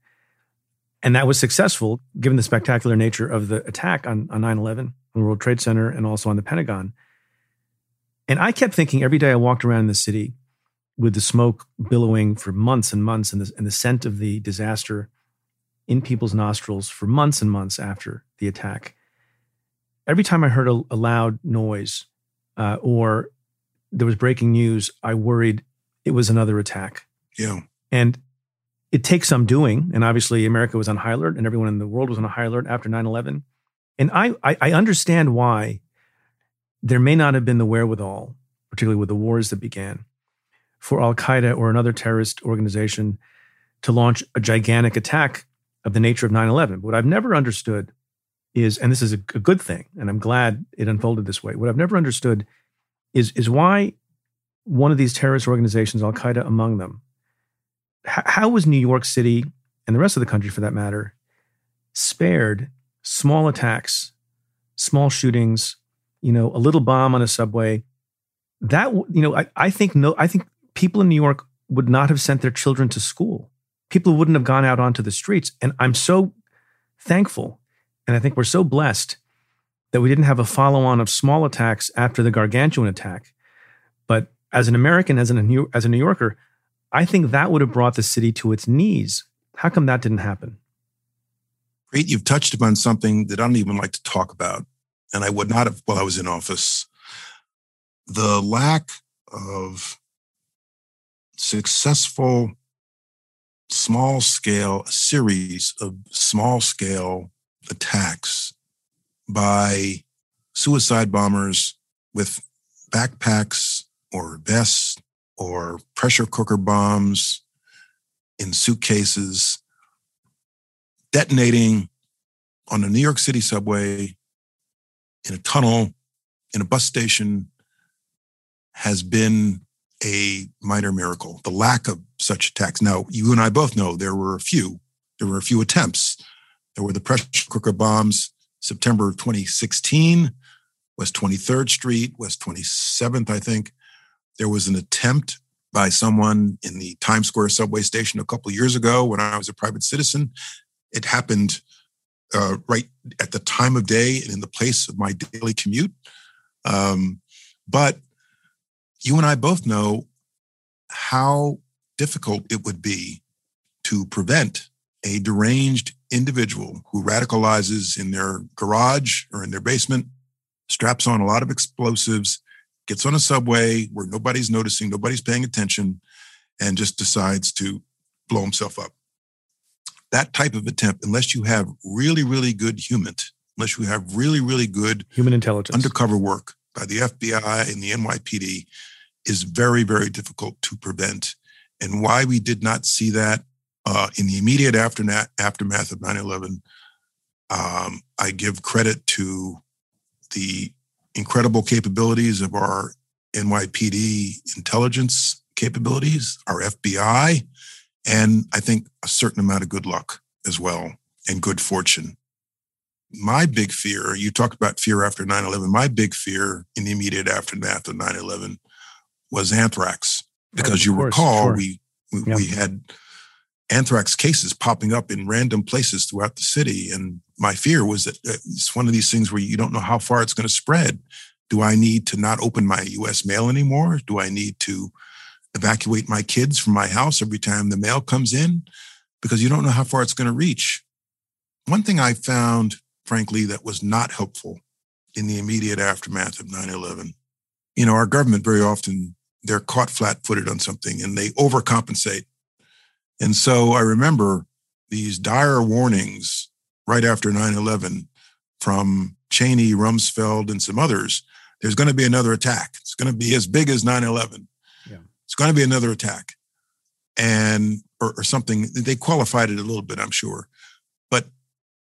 And that was successful given the spectacular nature of the attack on, on 9 11, on the World Trade Center, and also on the Pentagon. And I kept thinking every day I walked around the city with the smoke billowing for months and months and the, and the scent of the disaster in people's nostrils for months and months after the attack. Every time I heard a, a loud noise uh, or there was breaking news, I worried it was another attack. Yeah. And it takes some doing. And obviously, America was on high alert and everyone in the world was on a high alert after 9 11. And I, I, I understand why there may not have been the wherewithal, particularly with the wars that began, for Al Qaeda or another terrorist organization to launch a gigantic attack of the nature of 9 11. What I've never understood is, and this is a, good thing, and I'm glad it unfolded this way. What I've never understood is, is why one of these terrorist organizations, Al Qaeda among them, how was New York City and the rest of the country, for that matter, spared small attacks, small shootings, you know, a little bomb on a subway? That you know, I, I think no, I think people in New York would not have sent their children to school. People wouldn't have gone out onto the streets, and I'm so thankful, and I think we're so blessed that we didn't have a follow-on of small attacks after the gargantuan attack. But as an American, as a New, as a New Yorker, I think that would have brought the city to its knees. How come that didn't happen? Great. you've touched upon something that I don't even like to talk about, and I would not have while I was in office. The lack of successful small scale, a series of small scale attacks by suicide bombers with backpacks or vests or pressure cooker bombs in suitcases, detonating on a New York City subway, in a tunnel, in a bus station, has been a minor miracle. The lack of such attacks. Now, you and I both know there were a few. There were a few attempts. There were the pressure cooker bombs, September 2016, West 23rd Street, West 27th, I think. There was an attempt by someone in the Times Square subway station a couple of years ago when I was a private citizen. It happened uh, right at the time of day and in the place of my daily commute. Um, but you and I both know how difficult it would be to prevent a deranged individual who radicalizes in their garage or in their basement, straps on a lot of explosives, gets on a subway where nobody's noticing, nobody's paying attention, and just decides to blow himself up. That type of attempt, unless you have really, really good human, unless you have really, really good human intelligence, undercover work by the FBI and the NYPD, is very, very difficult to prevent. And why we did not see that uh, in the immediate aftermath, aftermath of 9 11, um, I give credit to the incredible capabilities of our NYPD intelligence capabilities, our FBI, and I think a certain amount of good luck as well and good fortune. My big fear, you talked about fear after 9 11, my big fear in the immediate aftermath of 9 11 was anthrax. Because you course, recall, sure. we, we, we had anthrax cases popping up in random places throughout the city. And my fear was that uh, it's one of these things where you don't know how far it's going to spread. Do I need to not open my US mail anymore? Do I need to evacuate my kids from my house every time the mail comes in? Because you don't know how far it's going to reach. One thing I found, frankly, that was not helpful in the immediate aftermath of 9 11, you know, our government very often, they're caught flat footed on something and they overcompensate and so I remember these dire warnings right after 9 11 from Cheney, Rumsfeld, and some others. There's going to be another attack. It's going to be as big as 9 11. Yeah. It's going to be another attack. And, or, or something. They qualified it a little bit, I'm sure. But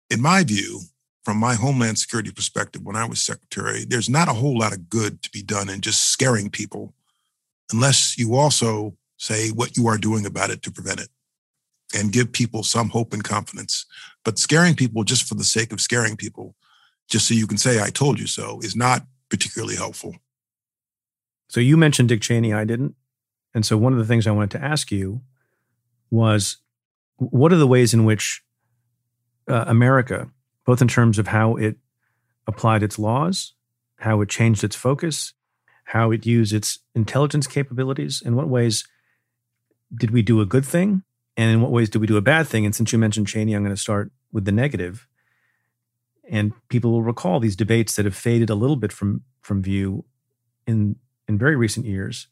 in my view, from my Homeland Security perspective, when I was secretary, there's not a whole lot of good to be done in just scaring people unless you also say what you are doing about it to prevent it and give people some hope and confidence. But scaring people just for the sake of scaring people, just so you can say, I told you so, is not particularly helpful. So you mentioned Dick Cheney, I didn't. And so one of the things I wanted to ask you was what are the ways in which uh, America, both in terms of how it applied its laws, how it changed its focus, how it used its intelligence capabilities, in what ways did we do a good thing and in what ways did we do a bad thing? And since you mentioned Cheney, I'm going to start with the negative. And people will recall these debates that have faded a little bit from from view in in very recent years.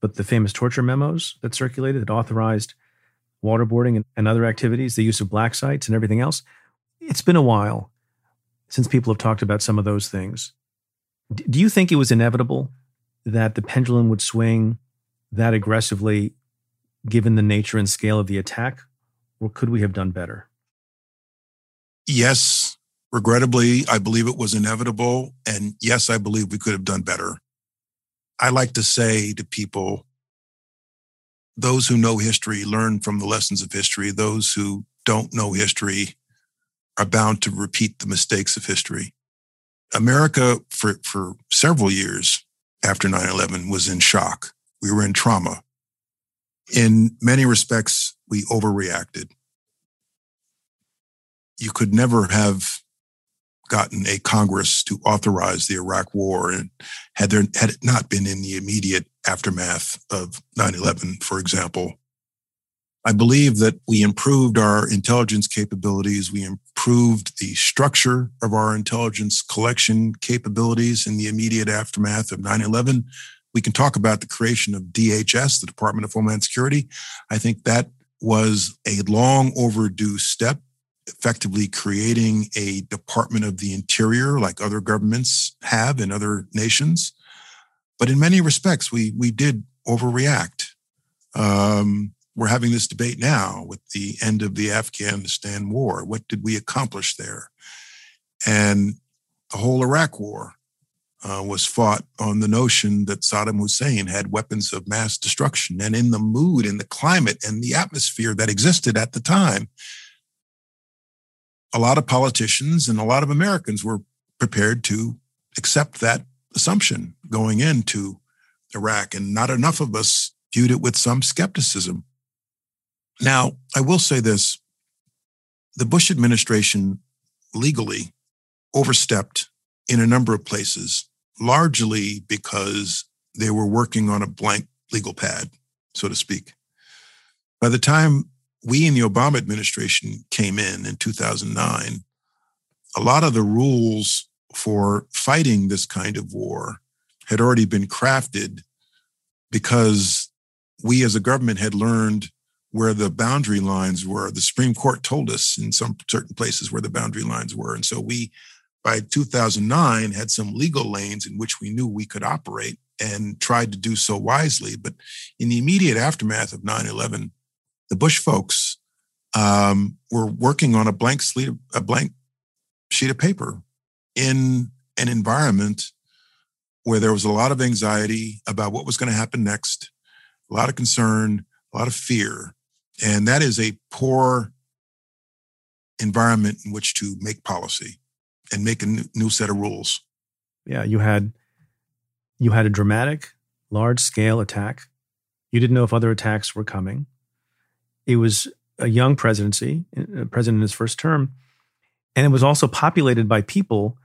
But the famous torture memos that circulated that authorized waterboarding and, and other activities, the use of black sites and everything else. It's been a while since people have talked about some of those things. D- do you think it was inevitable that the pendulum would swing that aggressively given the nature and scale of the attack, or could we have done better? Yes, regrettably, I believe it was inevitable. And yes, I believe we could have done better. I like to say to people, those who know history learn from the lessons of history. Those who don't know history are bound to repeat the mistakes of history. America, for, for several years after 9 11, was in shock. We were in trauma in many respects, we overreacted. You could never have gotten a Congress to authorize the Iraq War, and had there had it not been in the immediate aftermath of 9/11, for example, I believe that we improved our intelligence capabilities. We improved the structure of our intelligence collection capabilities in the immediate aftermath of 9 11. We can talk about the creation of DHS, the Department of Homeland Security. I think that was a long overdue step, effectively creating a Department of the Interior like other governments have in other nations. But in many respects, we, we did overreact. Um, we're having this debate now with the end of the Afghanistan war. What did we accomplish there? And the whole Iraq war uh, was fought on the notion that Saddam Hussein had weapons of mass destruction. And in the mood, in the climate, and the atmosphere that existed at the time, a lot of politicians and a lot of Americans were prepared to accept that assumption going into Iraq. And not enough of us viewed it with some skepticism. Now, I will say this the Bush administration legally overstepped in a number of places, largely because they were working on a blank legal pad, so to speak. By the time we in the Obama administration came in in 2009, a lot of the rules for fighting this kind of war had already been crafted because we as a government had learned where the boundary lines were. The Supreme Court told us in some certain places where the boundary lines were. And so we, by 2009, had some legal lanes in which we knew we could operate and tried to do so wisely. But in the immediate aftermath of 9 11, the Bush folks um, were working on a blank slate, a blank sheet of paper in an environment where there was a lot of anxiety about what was going to happen next, a lot of concern, a lot of fear. And that is a poor environment in which to make policy and make a new set of rules. Yeah, you had you had a dramatic, large scale attack. You didn't know if other attacks were coming. It was a young presidency, a president in his first term, and it was also populated by people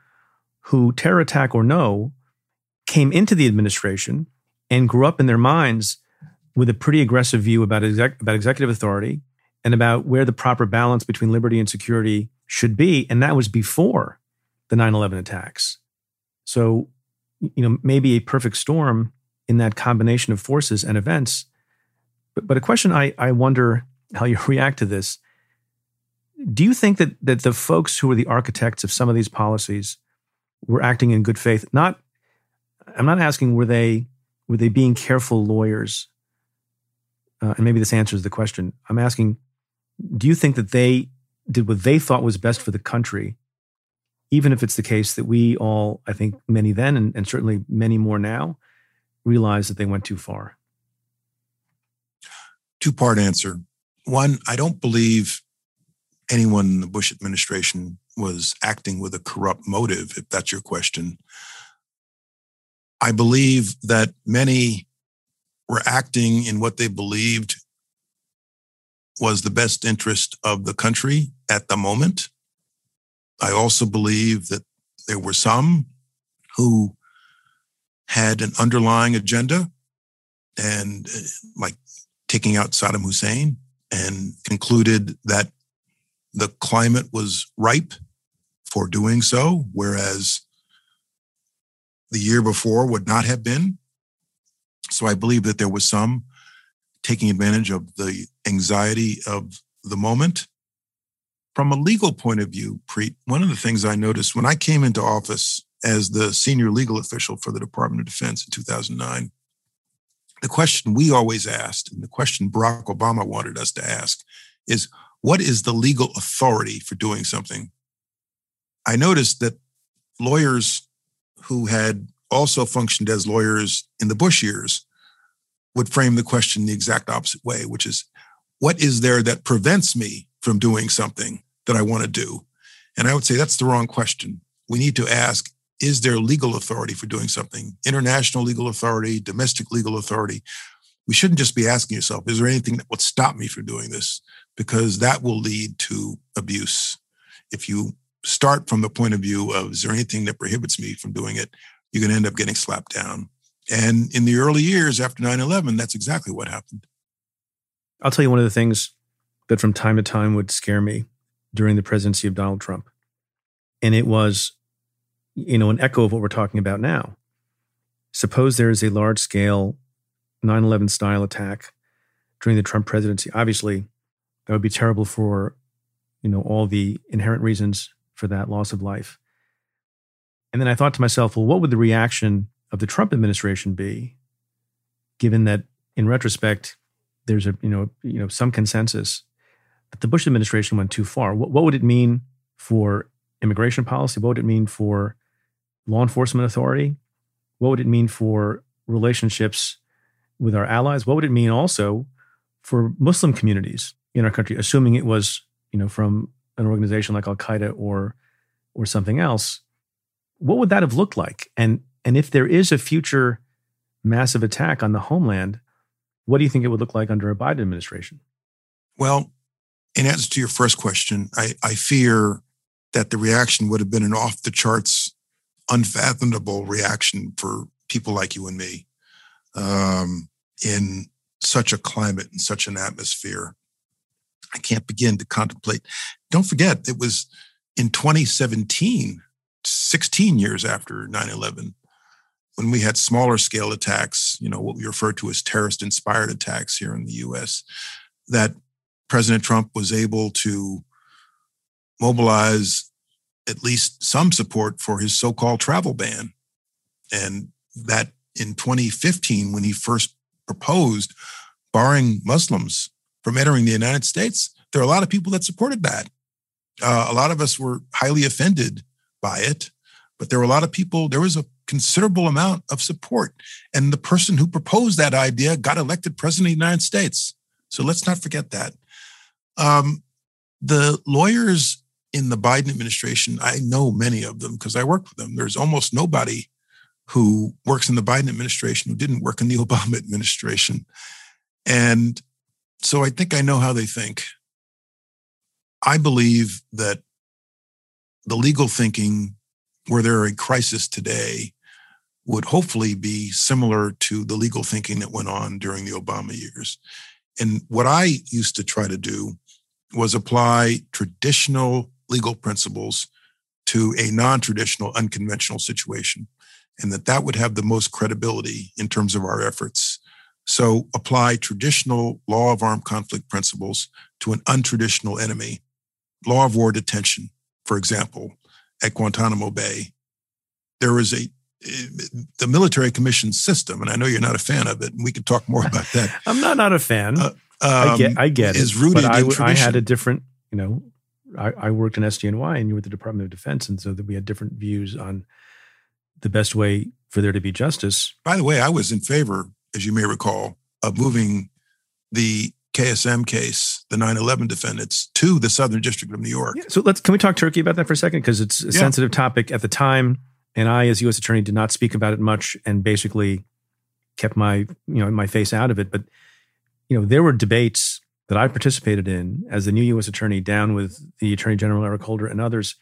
who, terror attack or no, came into the administration and grew up in their minds with a pretty aggressive view about, exec- about executive authority and about where the proper balance between liberty and security should be. And that was before the 9 11 attacks. So, you know, maybe a perfect storm in that combination of forces and events. But, but a question I, I wonder how you react to this. Do you think that, that the folks who were the architects of some of these policies were acting in good faith? Not, I'm not asking were they were they being careful lawyers uh, and maybe this answers the question. I'm asking, do you think that they did what they thought was best for the country, even if it's the case that we all, I think many then, and, and certainly many more now, realize that they went too far? Two part answer. One, I don't believe anyone in the Bush administration was acting with a corrupt motive, if that's your question. I believe that many were acting in what they believed was the best interest of the country at the moment. I also believe that there were some who had an underlying agenda and uh, like taking out Saddam Hussein and concluded that the climate was ripe for doing so, whereas the year before would not have been. So I believe that there was some taking advantage of the anxiety of the moment. From a legal point of view, Preet, one of the things I noticed when I came into office as the senior legal official for the Department of Defense in 2009, the question we always asked, and the question Barack Obama wanted us to ask, is what is the legal authority for doing something? I noticed that lawyers who had also functioned as lawyers in the Bush years would frame the question the exact opposite way, which is, what is there that prevents me from doing something that I want to do? And I would say that's the wrong question. We need to ask, is there legal authority for doing something? International legal authority, domestic legal authority. We shouldn't just be asking yourself, is there anything that would stop me from doing this? Because that will lead to abuse. If you start from the point of view of, is there anything that prohibits me from doing it? You're going to end up getting slapped down. And in the early years after 9 11, that's exactly what happened. I'll tell you one of the things that from time to time would scare me during the presidency of Donald Trump. And it was, you know, an echo of what we're talking about now. Suppose there is a large scale 9 11 style attack during the Trump presidency. Obviously, that would be terrible for, you know, all the inherent reasons for that loss of life. And then I thought to myself, well, what would the reaction of the Trump administration be, given that in retrospect, there's a you know you know some consensus that the Bush administration went too far. What, what would it mean for immigration policy? What would it mean for law enforcement authority? What would it mean for relationships with our allies? What would it mean also for Muslim communities in our country, assuming it was you know from an organization like Al Qaeda or or something else? What would that have looked like? And and if there is a future massive attack on the homeland, what do you think it would look like under a Biden administration? Well, in answer to your first question, I, I fear that the reaction would have been an off the charts, unfathomable reaction for people like you and me um, in such a climate and such an atmosphere. I can't begin to contemplate. Don't forget, it was in 2017 16 years after 9 11, when we had smaller scale attacks, you know, what we refer to as terrorist inspired attacks here in the US, that President Trump was able to mobilize at least some support for his so called travel ban. And that in 2015, when he first proposed barring Muslims from entering the United States, there are a lot of people that supported that. Uh, a lot of us were highly offended by it, but there were a lot of people, there was a considerable amount of support. And the person who proposed that idea got elected president of the United States. So let's not forget that. Um, the lawyers in the Biden administration, I know many of them because I work with them. There's almost nobody who works in the Biden administration who didn't work in the Obama administration. And so I think I know how they think. I believe that the legal thinking where there a crisis today would hopefully be similar to the legal thinking that went on during the Obama years. And what I used to try to do was apply traditional legal principles to a non-traditional unconventional situation and that that would have the most credibility in terms of our efforts so apply traditional law of armed conflict principles to an untraditional enemy law of war detention for example, at Guantanamo Bay, there was a the military commission system, and I know you're not a fan of it, and we could talk more about that. I'm not not a fan. Uh, um, I get I get is rooted but I, in tradition. I had a different, you know, I, I worked in SDNY, and you were at the Department of Defense, and so that we had different views on the best way for there to be justice. By the way, I was in favor, as you may recall, of moving the KSM case, the 9/11 defendants, to the Southern District of New York. Yeah, so let's can we talk Turkey about that for a second because it's a yeah. sensitive topic at the time, and I, as U.S. attorney, did not speak about it much and basically kept my you know my face out of it. But you know there were debates that I participated in as the new U.S. attorney, down with the Attorney General Eric Holder and others.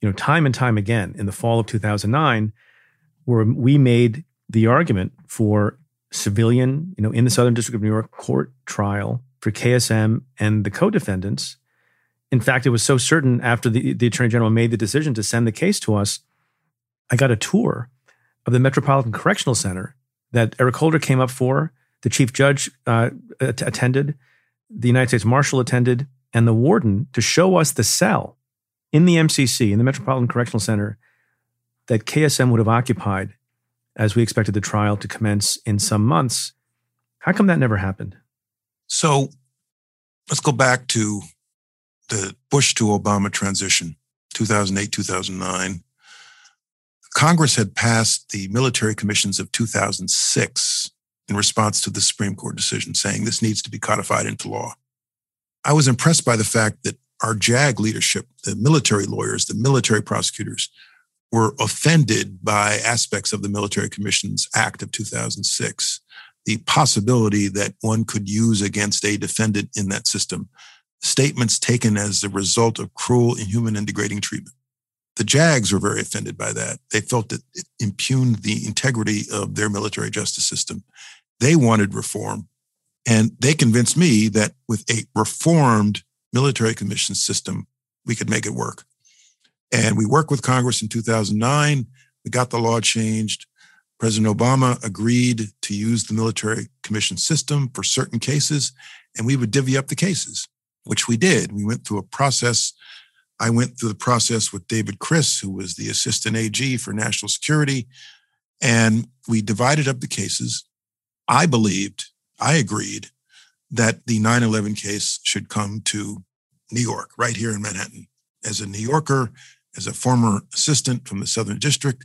You know, time and time again in the fall of 2009, where we made the argument for civilian, you know, in the Southern District of New York court trial for KSM and the co-defendants. In fact, it was so certain after the, the Attorney General made the decision to send the case to us, I got a tour of the Metropolitan Correctional Center that Eric Holder came up for. The chief judge uh, attended, the United States Marshal attended, and the warden to show us the cell in the MCC, in the Metropolitan Correctional Center, that KSM would have occupied as we expected the trial to commence in some months. How come that never happened? So let's go back to the Bush to Obama transition, 2008, 2009. Congress had passed the military commissions of 2006 in response to the Supreme Court decision saying this needs to be codified into law. I was impressed by the fact that our JAG leadership, the military lawyers, the military prosecutors, were offended by aspects of the Military Commissions Act of 2006. The possibility that one could use against a defendant in that system statements taken as the result of cruel, inhuman, and degrading treatment. The JAGs were very offended by that. They felt that it impugned the integrity of their military justice system. They wanted reform. And they convinced me that with a reformed military commission system, we could make it work. And we worked with Congress in 2009. We got the law changed. President Obama agreed to use the military commission system for certain cases, and we would divvy up the cases, which we did. We went through a process. I went through the process with David Kris, who was the assistant AG for national security, and we divided up the cases. I believed, I agreed that the 9 11 case should come to New York, right here in Manhattan. As a New Yorker, as a former assistant from the Southern District,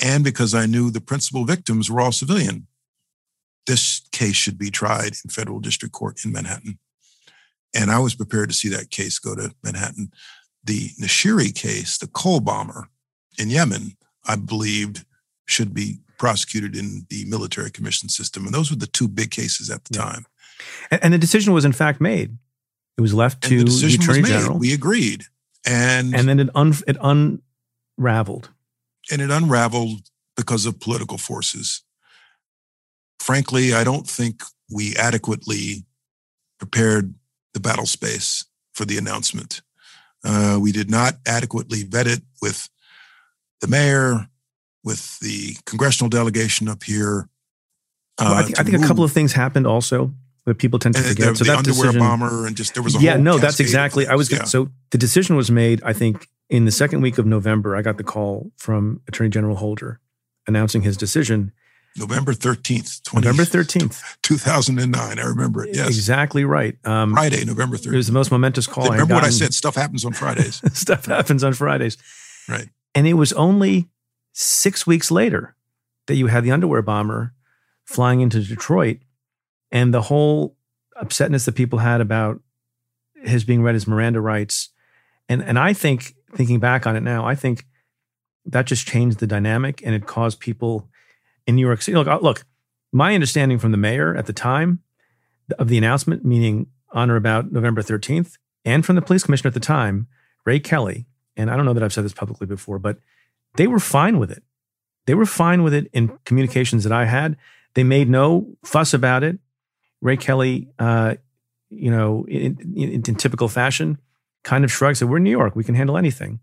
and because I knew the principal victims were all civilian. This case should be tried in federal district court in Manhattan. And I was prepared to see that case go to Manhattan. The Nashiri case, the coal bomber in Yemen, I believed should be prosecuted in the military commission system. And those were the two big cases at the yeah. time. And, the decision was in fact made. It was left to the, the, Attorney General. We agreed. And and then it un, it unraveled and it unraveled because of political forces. Frankly, I don't think we adequately prepared the battle space for the announcement. Uh, we did not adequately vet it with the mayor, with the congressional delegation up here. Uh, well, I think, I think a couple of things happened also that people tend to forget. so the that underwear decision, bomber and just there was a yeah no that's exactly I was yeah. so the decision was made I think in the second week of November, I got the call from Attorney General Holder announcing his decision. November 13th, 20, November 13th, 2009. I remember it. Yes. Exactly right. Um, Friday, November 13th. It was the most momentous call. I remember I what I said? Stuff happens on Fridays. stuff happens on Fridays. Right. And it was only six weeks later that you had the underwear bomber flying into Detroit and the whole upsetness that people had about his being read as Miranda rights. And, and I think thinking back on it now, I think that just changed the dynamic and it caused people in New York City. Look, look, my understanding from the mayor at the time of the announcement, meaning on or about November 13th, and from the police commissioner at the time, Ray Kelly, and I don't know that I've said this publicly before, but they were fine with it. They were fine with it in communications that I had. They made no fuss about it. Ray Kelly, uh, you know, in, in, in typical fashion, kind of shrugged, said, We're New York, we can handle anything.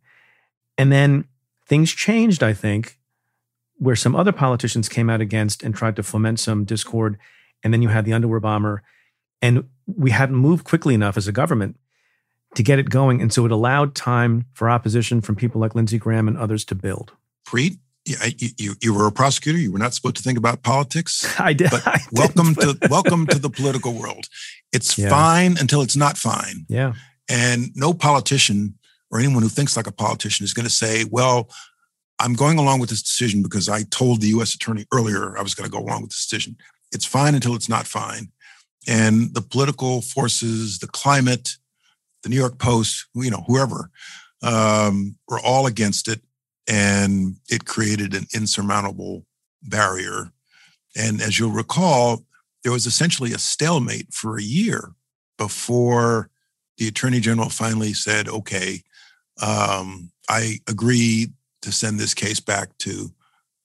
And then things changed, I think, where some other politicians came out against and tried to foment some discord. And then you had the underwear bomber. And we hadn't moved quickly enough as a government to get it going. And so it allowed time for opposition from people like Lindsey Graham and others to build. Preet, you, you, you were a prosecutor. You were not supposed to think about politics. I did. But I welcome to welcome to the political world. It's yeah. fine until it's not fine. Yeah. And no politician or anyone who thinks like a politician is going to say, well, I'm going along with this decision because I told the US attorney earlier I was going to go along with this decision. It's fine until it's not fine. And the political forces, the climate, the New York Post, you know, whoever, um, were all against it. And it created an insurmountable barrier. And as you'll recall, there was essentially a stalemate for a year before the attorney general finally said, okay, um, I agree to send this case back to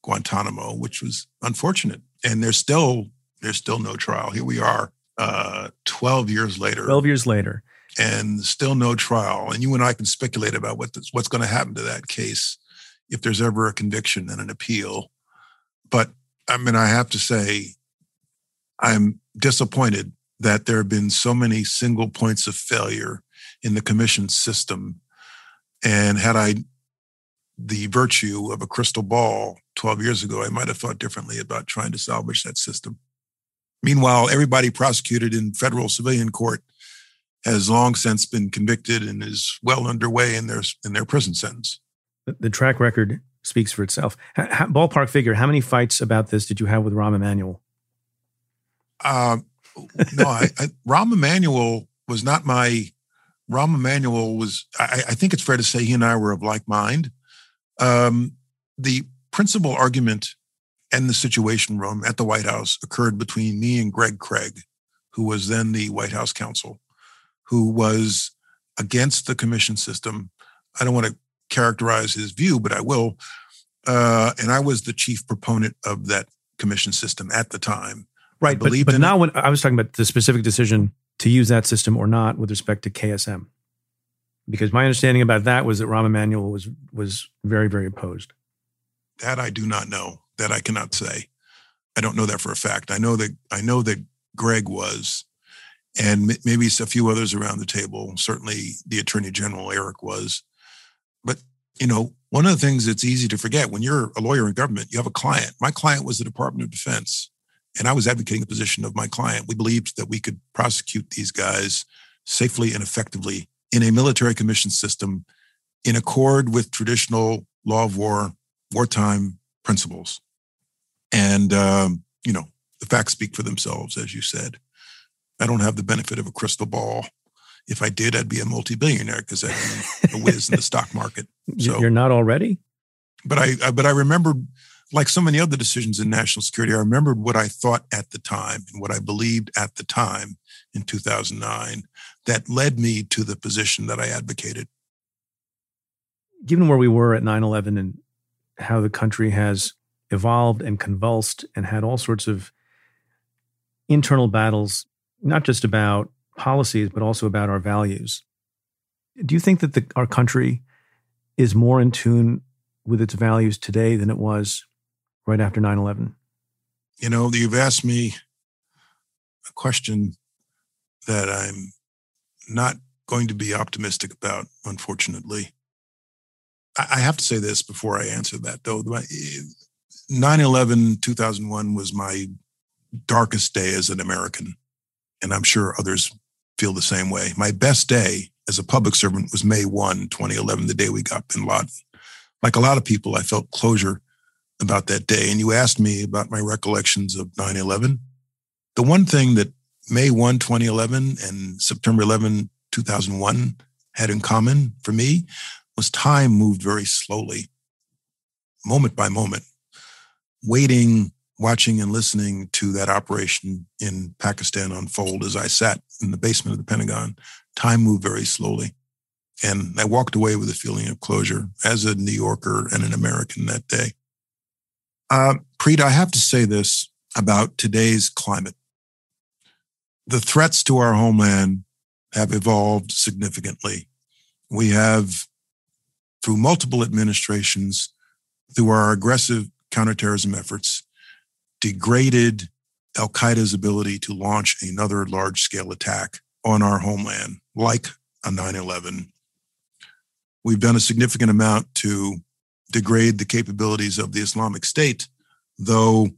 Guantanamo, which was unfortunate. And there's still there's still no trial. Here we are, uh, 12 years later. 12 years later. And still no trial. And you and I can speculate about what this, what's going to happen to that case if there's ever a conviction and an appeal. But I mean, I have to say, I'm disappointed that there have been so many single points of failure in the commission system. And had I the virtue of a crystal ball 12 years ago, I might have thought differently about trying to salvage that system. Meanwhile, everybody prosecuted in federal civilian court has long since been convicted and is well underway in their in their prison sentence. The track record speaks for itself. ballpark figure: How many fights about this did you have with Rahm Emanuel? Uh, no, I, I, Rahm Emanuel was not my. Rahm Emanuel was. I, I, think it's fair to say he and I were of like mind. Um, the principal argument and the situation room at the White House occurred between me and Greg Craig, who was then the White House counsel, who was against the commission system. I don't want to characterize his view, but I will. Uh, and I was the chief proponent of that commission system at the time Right, but, but now when I was talking about the specific decision to use that system or not with respect to KSM, because my understanding about that was that Rahm Emanuel was was very very opposed. That I do not know. That I cannot say. I don't know that for a fact. I know that I know that Greg was, and maybe a few others around the table. Certainly, the Attorney General Eric was. You know, one of the things that's easy to forget when you're a lawyer in government, you have a client. My client was the Department of Defense, and I was advocating the position of my client. We believed that we could prosecute these guys safely and effectively in a military commission system in accord with traditional law of war, wartime principles. And, um, you know, the facts speak for themselves, as you said. I don't have the benefit of a crystal ball. If I did, I'd be a multi-billionaire because I'm a whiz in the stock market. So you're not already. But I, I, but I remembered, like so many other decisions in national security, I remembered what I thought at the time and what I believed at the time in 2009 that led me to the position that I advocated. Given where we were at 9 11 and how the country has evolved and convulsed and had all sorts of internal battles, not just about policies, but also about our values. Do you think that the, our country is more in tune with its values today than it was right after 9 11? You know, you've asked me a question that I'm not going to be optimistic about, unfortunately. I have to say this before I answer that, though. 9 11, 2001 was my darkest day as an American. And I'm sure others feel the same way. My best day as a public servant was May 1, 2011, the day we got bin Laden. Like a lot of people, I felt closure about that day. And you asked me about my recollections of 9 11. The one thing that May 1, 2011 and September 11, 2001 had in common for me was time moved very slowly, moment by moment waiting, watching, and listening to that operation in Pakistan unfold as I sat in the basement of the Pentagon. Time moved very slowly. And I walked away with a feeling of closure as a New Yorker and an American that day. Uh, Preet, I have to say this about today's climate. The threats to our homeland have evolved significantly. We have, through multiple administrations, through our aggressive counterterrorism efforts degraded Al Qaeda's ability to launch another large scale attack on our homeland, like a 9 11. We've done a significant amount to degrade the capabilities of the Islamic State, though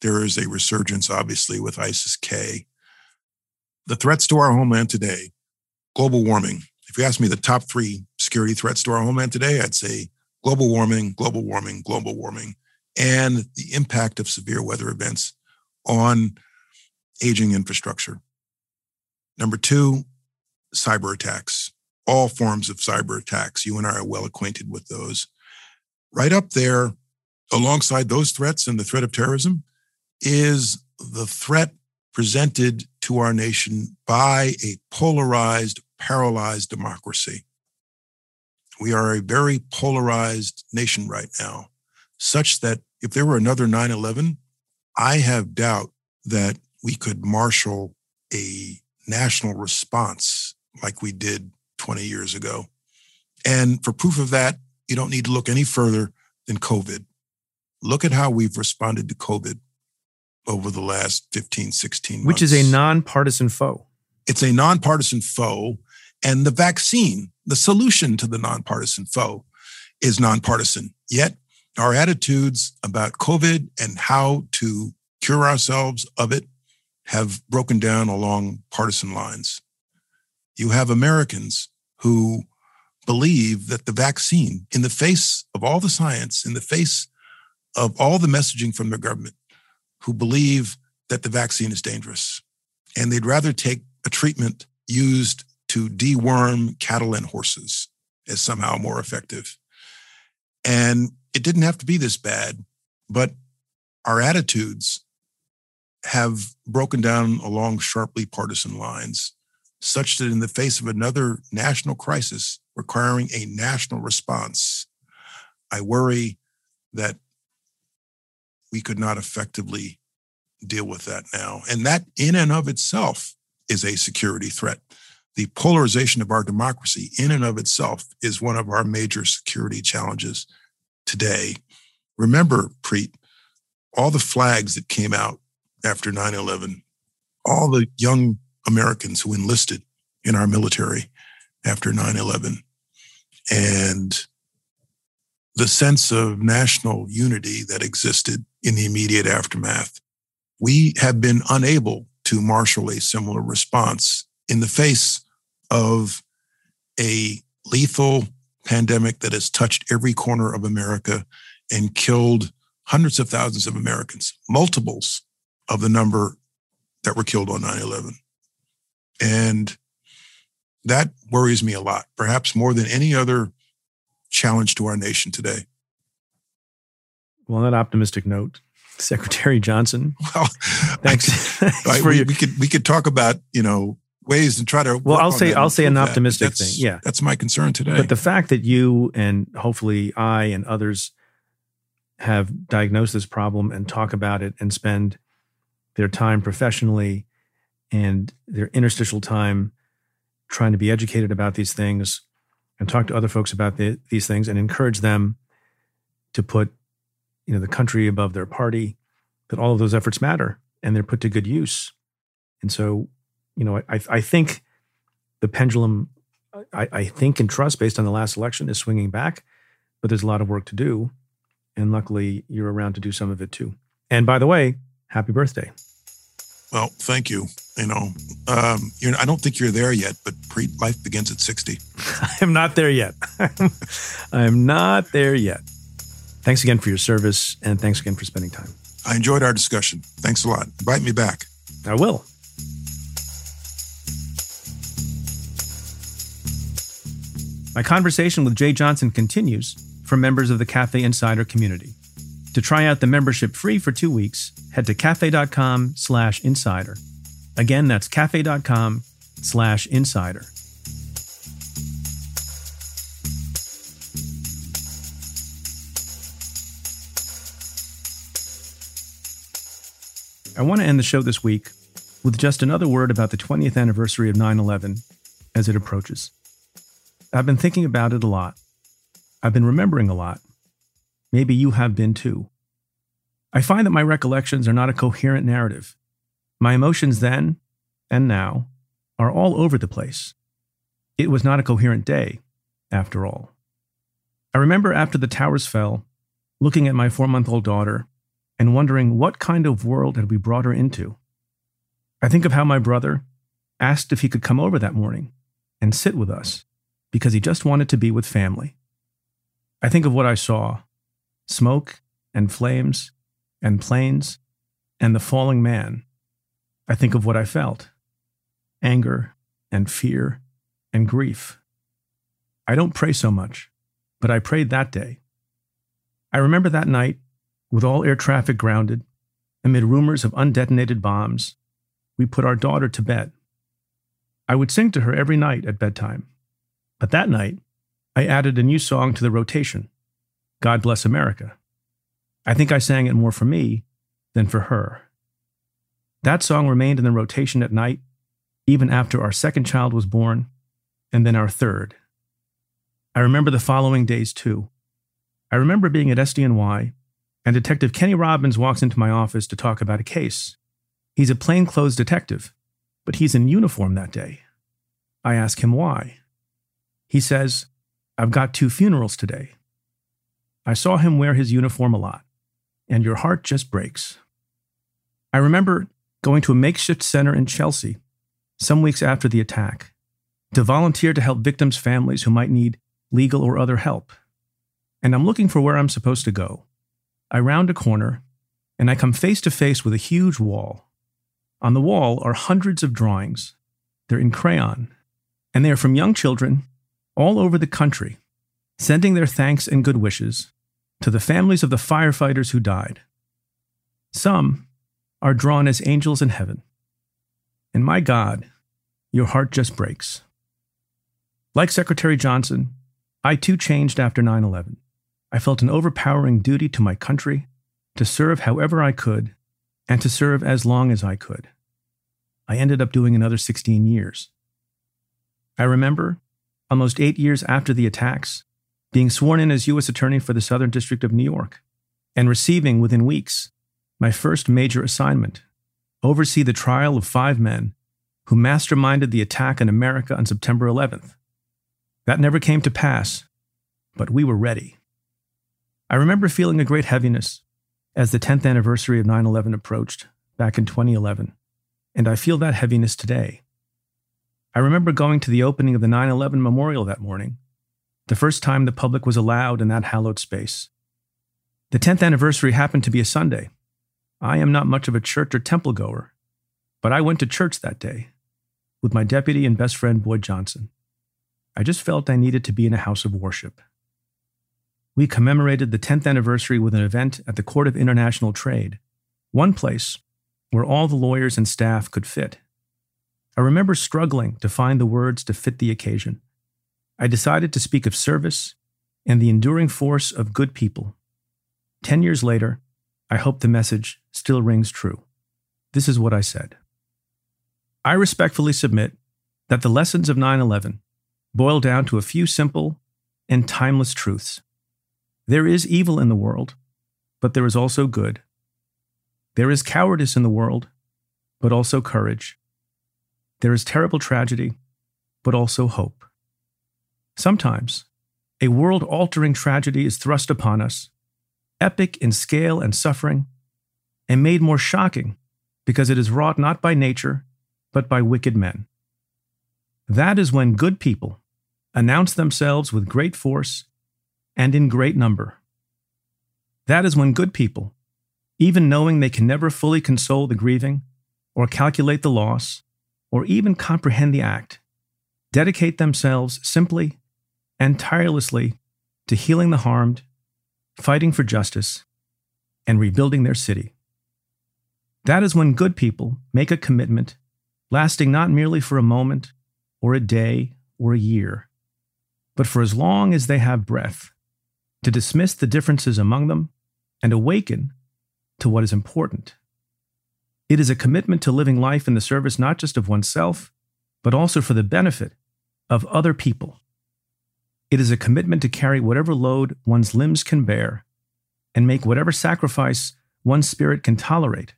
there is a resurgence, obviously, with ISIS K. The threats to our homeland today, global warming. If you ask me the top three security threats to our homeland today, I'd say global warming, global warming, global warming and the impact of severe weather events on aging infrastructure. Number two, cyber attacks, all forms of cyber attacks. You and I are well acquainted with those. Right up there, alongside those threats and the threat of terrorism, is the threat presented to our nation by a polarized, paralyzed democracy. We are a very polarized nation right now such that if there were another 9 11, I have doubt that we could marshal a national response like we did 20 years ago. And for proof of that, you don't need to look any further than COVID. Look at how we've responded to COVID over the last 15, 16 months. Which is a nonpartisan foe. It's a nonpartisan foe. And the vaccine, the solution to the nonpartisan foe, is nonpartisan. Yet our attitudes about COVID and how to cure ourselves of it have broken down along partisan lines. You have Americans who believe that the vaccine, in the face of all the science, in the face of all the messaging from their government, who believe that the vaccine is dangerous. And they'd rather take a treatment used to deworm cattle and horses as somehow more effective. And it didn't have to be this bad, but our attitudes have broken down along sharply partisan lines, such that in the face of another national crisis requiring a national response, I worry that we could not effectively deal with that now. And that, in and of itself, is a security threat. The polarization of our democracy, in and of itself, is one of our major security challenges today. Remember, Preet, all the flags that came out after 9 11, all the young Americans who enlisted in our military after 9 11, and the sense of national unity that existed in the immediate aftermath. We have been unable to marshal a similar response in the face of a lethal pandemic that has touched every corner of America and killed hundreds of thousands of Americans, multiples of the number that were killed on 9 11. And that worries me a lot, perhaps more than any other challenge to our nation today. Well, on that optimistic note, Secretary Johnson. Well, thanks. I, I, we, we, could we could talk about you know ways and try to. Well, I'll say I'll say an optimistic thing. Yeah, that's my concern today. But the fact that you and hopefully I and others have diagnosed this problem and talk about it and spend their time professionally and their interstitial time trying to be educated about these things and talk to other folks about the, these things and encourage them to put you know the country above their party that all of those efforts matter and they're put to good use and so you know i, I think the pendulum I, I think and trust based on the last election is swinging back but there's a lot of work to do and luckily you're around to do some of it too and by the way happy birthday well thank you you know um, i don't think you're there yet but pre life begins at 60 i'm not there yet i'm not there yet Thanks again for your service, and thanks again for spending time. I enjoyed our discussion. Thanks a lot. Invite me back. I will. My conversation with Jeh Johnson continues for members of the Cafe Insider community. To try out the membership free for two weeks, head to cafe.com slash insider. Again, that's cafe.com slash insider. I want to end the show this week with just another word about the 20th anniversary of 9 11 as it approaches. I've been thinking about it a lot. I've been remembering a lot. Maybe you have been too. I find that my recollections are not a coherent narrative. My emotions then and now are all over the place. It was not a coherent day, after all. I remember after the towers fell, looking at my four month old daughter and wondering what kind of world had we brought her into. I think of how my brother asked if he could come over that morning and sit with us because he just wanted to be with family. I think of what I saw smoke and flames and planes and the falling man. I think of what I felt anger and fear and grief. I don't pray so much, but I prayed that day. I remember that night with all air traffic grounded, amid rumors of undetonated bombs, we put our daughter to bed. I would sing to her every night at bedtime. But that night, I added a new song to the rotation God Bless America. I think I sang it more for me than for her. That song remained in the rotation at night, even after our second child was born, and then our third. I remember the following days too. I remember being at SDNY and Detective Kenny Robbins walks into my office to talk about a case. He's a plainclothes detective, but he's in uniform that day. I ask him why. He says, I've got two funerals today. I saw him wear his uniform a lot, and your heart just breaks. I remember going to a makeshift center in Chelsea some weeks after the attack to volunteer to help victims' families who might need legal or other help. And I'm looking for where I'm supposed to go. I round a corner and I come face to face with a huge wall. On the wall are hundreds of drawings. They're in crayon, and they are from young children all over the country, sending their thanks and good wishes to the families of the firefighters who died. Some are drawn as angels in heaven. And my God, your heart just breaks. Like Secretary Johnson, I too changed after 9 11. I felt an overpowering duty to my country to serve however I could and to serve as long as I could. I ended up doing another 16 years. I remember, almost eight years after the attacks, being sworn in as U.S. Attorney for the Southern District of New York and receiving within weeks my first major assignment oversee the trial of five men who masterminded the attack on America on September 11th. That never came to pass, but we were ready. I remember feeling a great heaviness as the 10th anniversary of 9 11 approached back in 2011, and I feel that heaviness today. I remember going to the opening of the 9 11 memorial that morning, the first time the public was allowed in that hallowed space. The 10th anniversary happened to be a Sunday. I am not much of a church or temple goer, but I went to church that day with my deputy and best friend Boyd Johnson. I just felt I needed to be in a house of worship. We commemorated the 10th anniversary with an event at the Court of International Trade, one place where all the lawyers and staff could fit. I remember struggling to find the words to fit the occasion. I decided to speak of service and the enduring force of good people. Ten years later, I hope the message still rings true. This is what I said I respectfully submit that the lessons of 9 11 boil down to a few simple and timeless truths. There is evil in the world, but there is also good. There is cowardice in the world, but also courage. There is terrible tragedy, but also hope. Sometimes, a world altering tragedy is thrust upon us, epic in scale and suffering, and made more shocking because it is wrought not by nature, but by wicked men. That is when good people announce themselves with great force and in great number. That is when good people, even knowing they can never fully console the grieving, or calculate the loss, or even comprehend the act, dedicate themselves simply and tirelessly to healing the harmed, fighting for justice, and rebuilding their city. That is when good people make a commitment lasting not merely for a moment, or a day, or a year, but for as long as they have breath, to dismiss the differences among them and awaken to what is important. It is a commitment to living life in the service not just of oneself, but also for the benefit of other people. It is a commitment to carry whatever load one's limbs can bear and make whatever sacrifice one's spirit can tolerate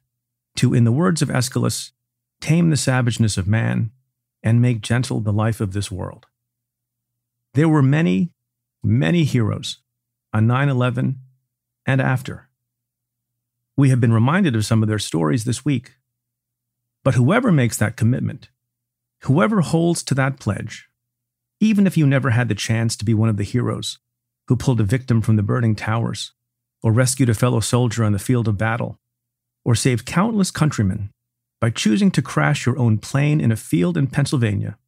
to, in the words of Aeschylus, tame the savageness of man and make gentle the life of this world. There were many, many heroes on 9 11 and after. We have been reminded of some of their stories this week. But whoever makes that commitment, whoever holds to that pledge, even if you never had the chance to be one of the heroes who pulled a victim from the burning towers, or rescued a fellow soldier on the field of battle, or saved countless countrymen by choosing to crash your own plane in a field in Pennsylvania,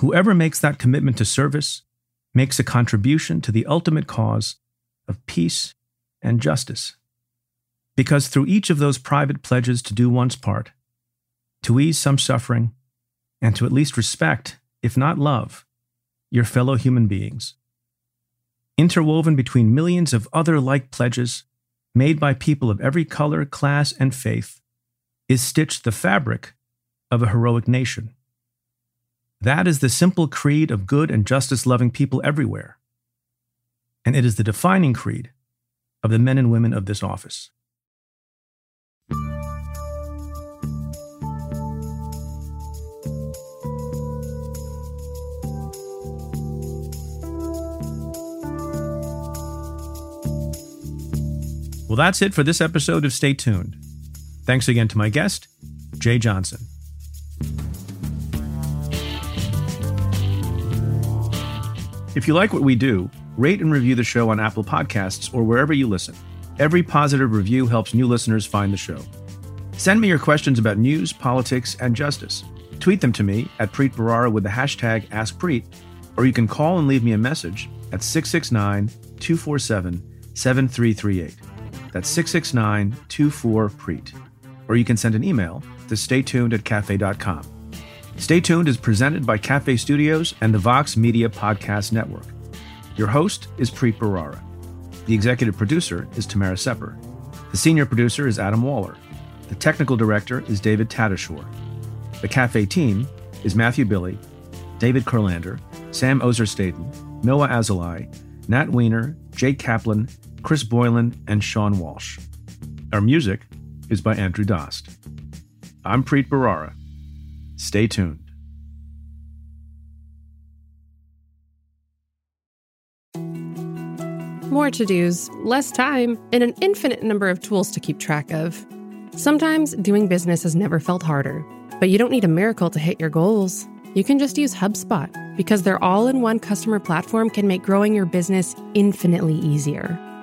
whoever makes that commitment to service makes a contribution to the ultimate cause of peace and justice. Because through each of those private pledges to do one's part, to ease some suffering, and to at least respect, if not love, your fellow human beings. Interwoven between millions of other like pledges made by people of every color, class, and faith is stitched the fabric of a heroic nation. That is the simple creed of good and justice loving people everywhere. And it is the defining creed of the men and women of this office. Well, that's it for this episode of Stay Tuned. Thanks again to my guest, Jeh Johnson. If you like what we do, rate and review the show on Apple Podcasts or wherever you listen. Every positive review helps new listeners find the show. Send me your questions about news, politics, and justice. Tweet them to me at Preet Bharara with the hashtag AskPreet, or you can call and leave me a message at 669 247 7338. That's 669 24 Preet. Or you can send an email to staytuned at cafe.com. Stay Tuned is presented by Cafe Studios and the Vox Media Podcast Network. Your host is Preet Bharara. The executive producer is Tamara Sepper. The senior producer is Adam Waller. The technical director is David Tatasciore. The cafe team is Matthew Billy, David Kurlander, Sam Ozer-Staton, Noa Azulai, Nat Weiner, Jake Kaplan, Chris Boylan, and Sean Walsh. Our music is by Andrew Dost. I'm Preet Bharara. Stay tuned. More to dos, less time, and an infinite number of tools to keep track of. Sometimes doing business has never felt harder, but you don't need a miracle to hit your goals. You can just use HubSpot because their all in one customer platform can make growing your business infinitely easier.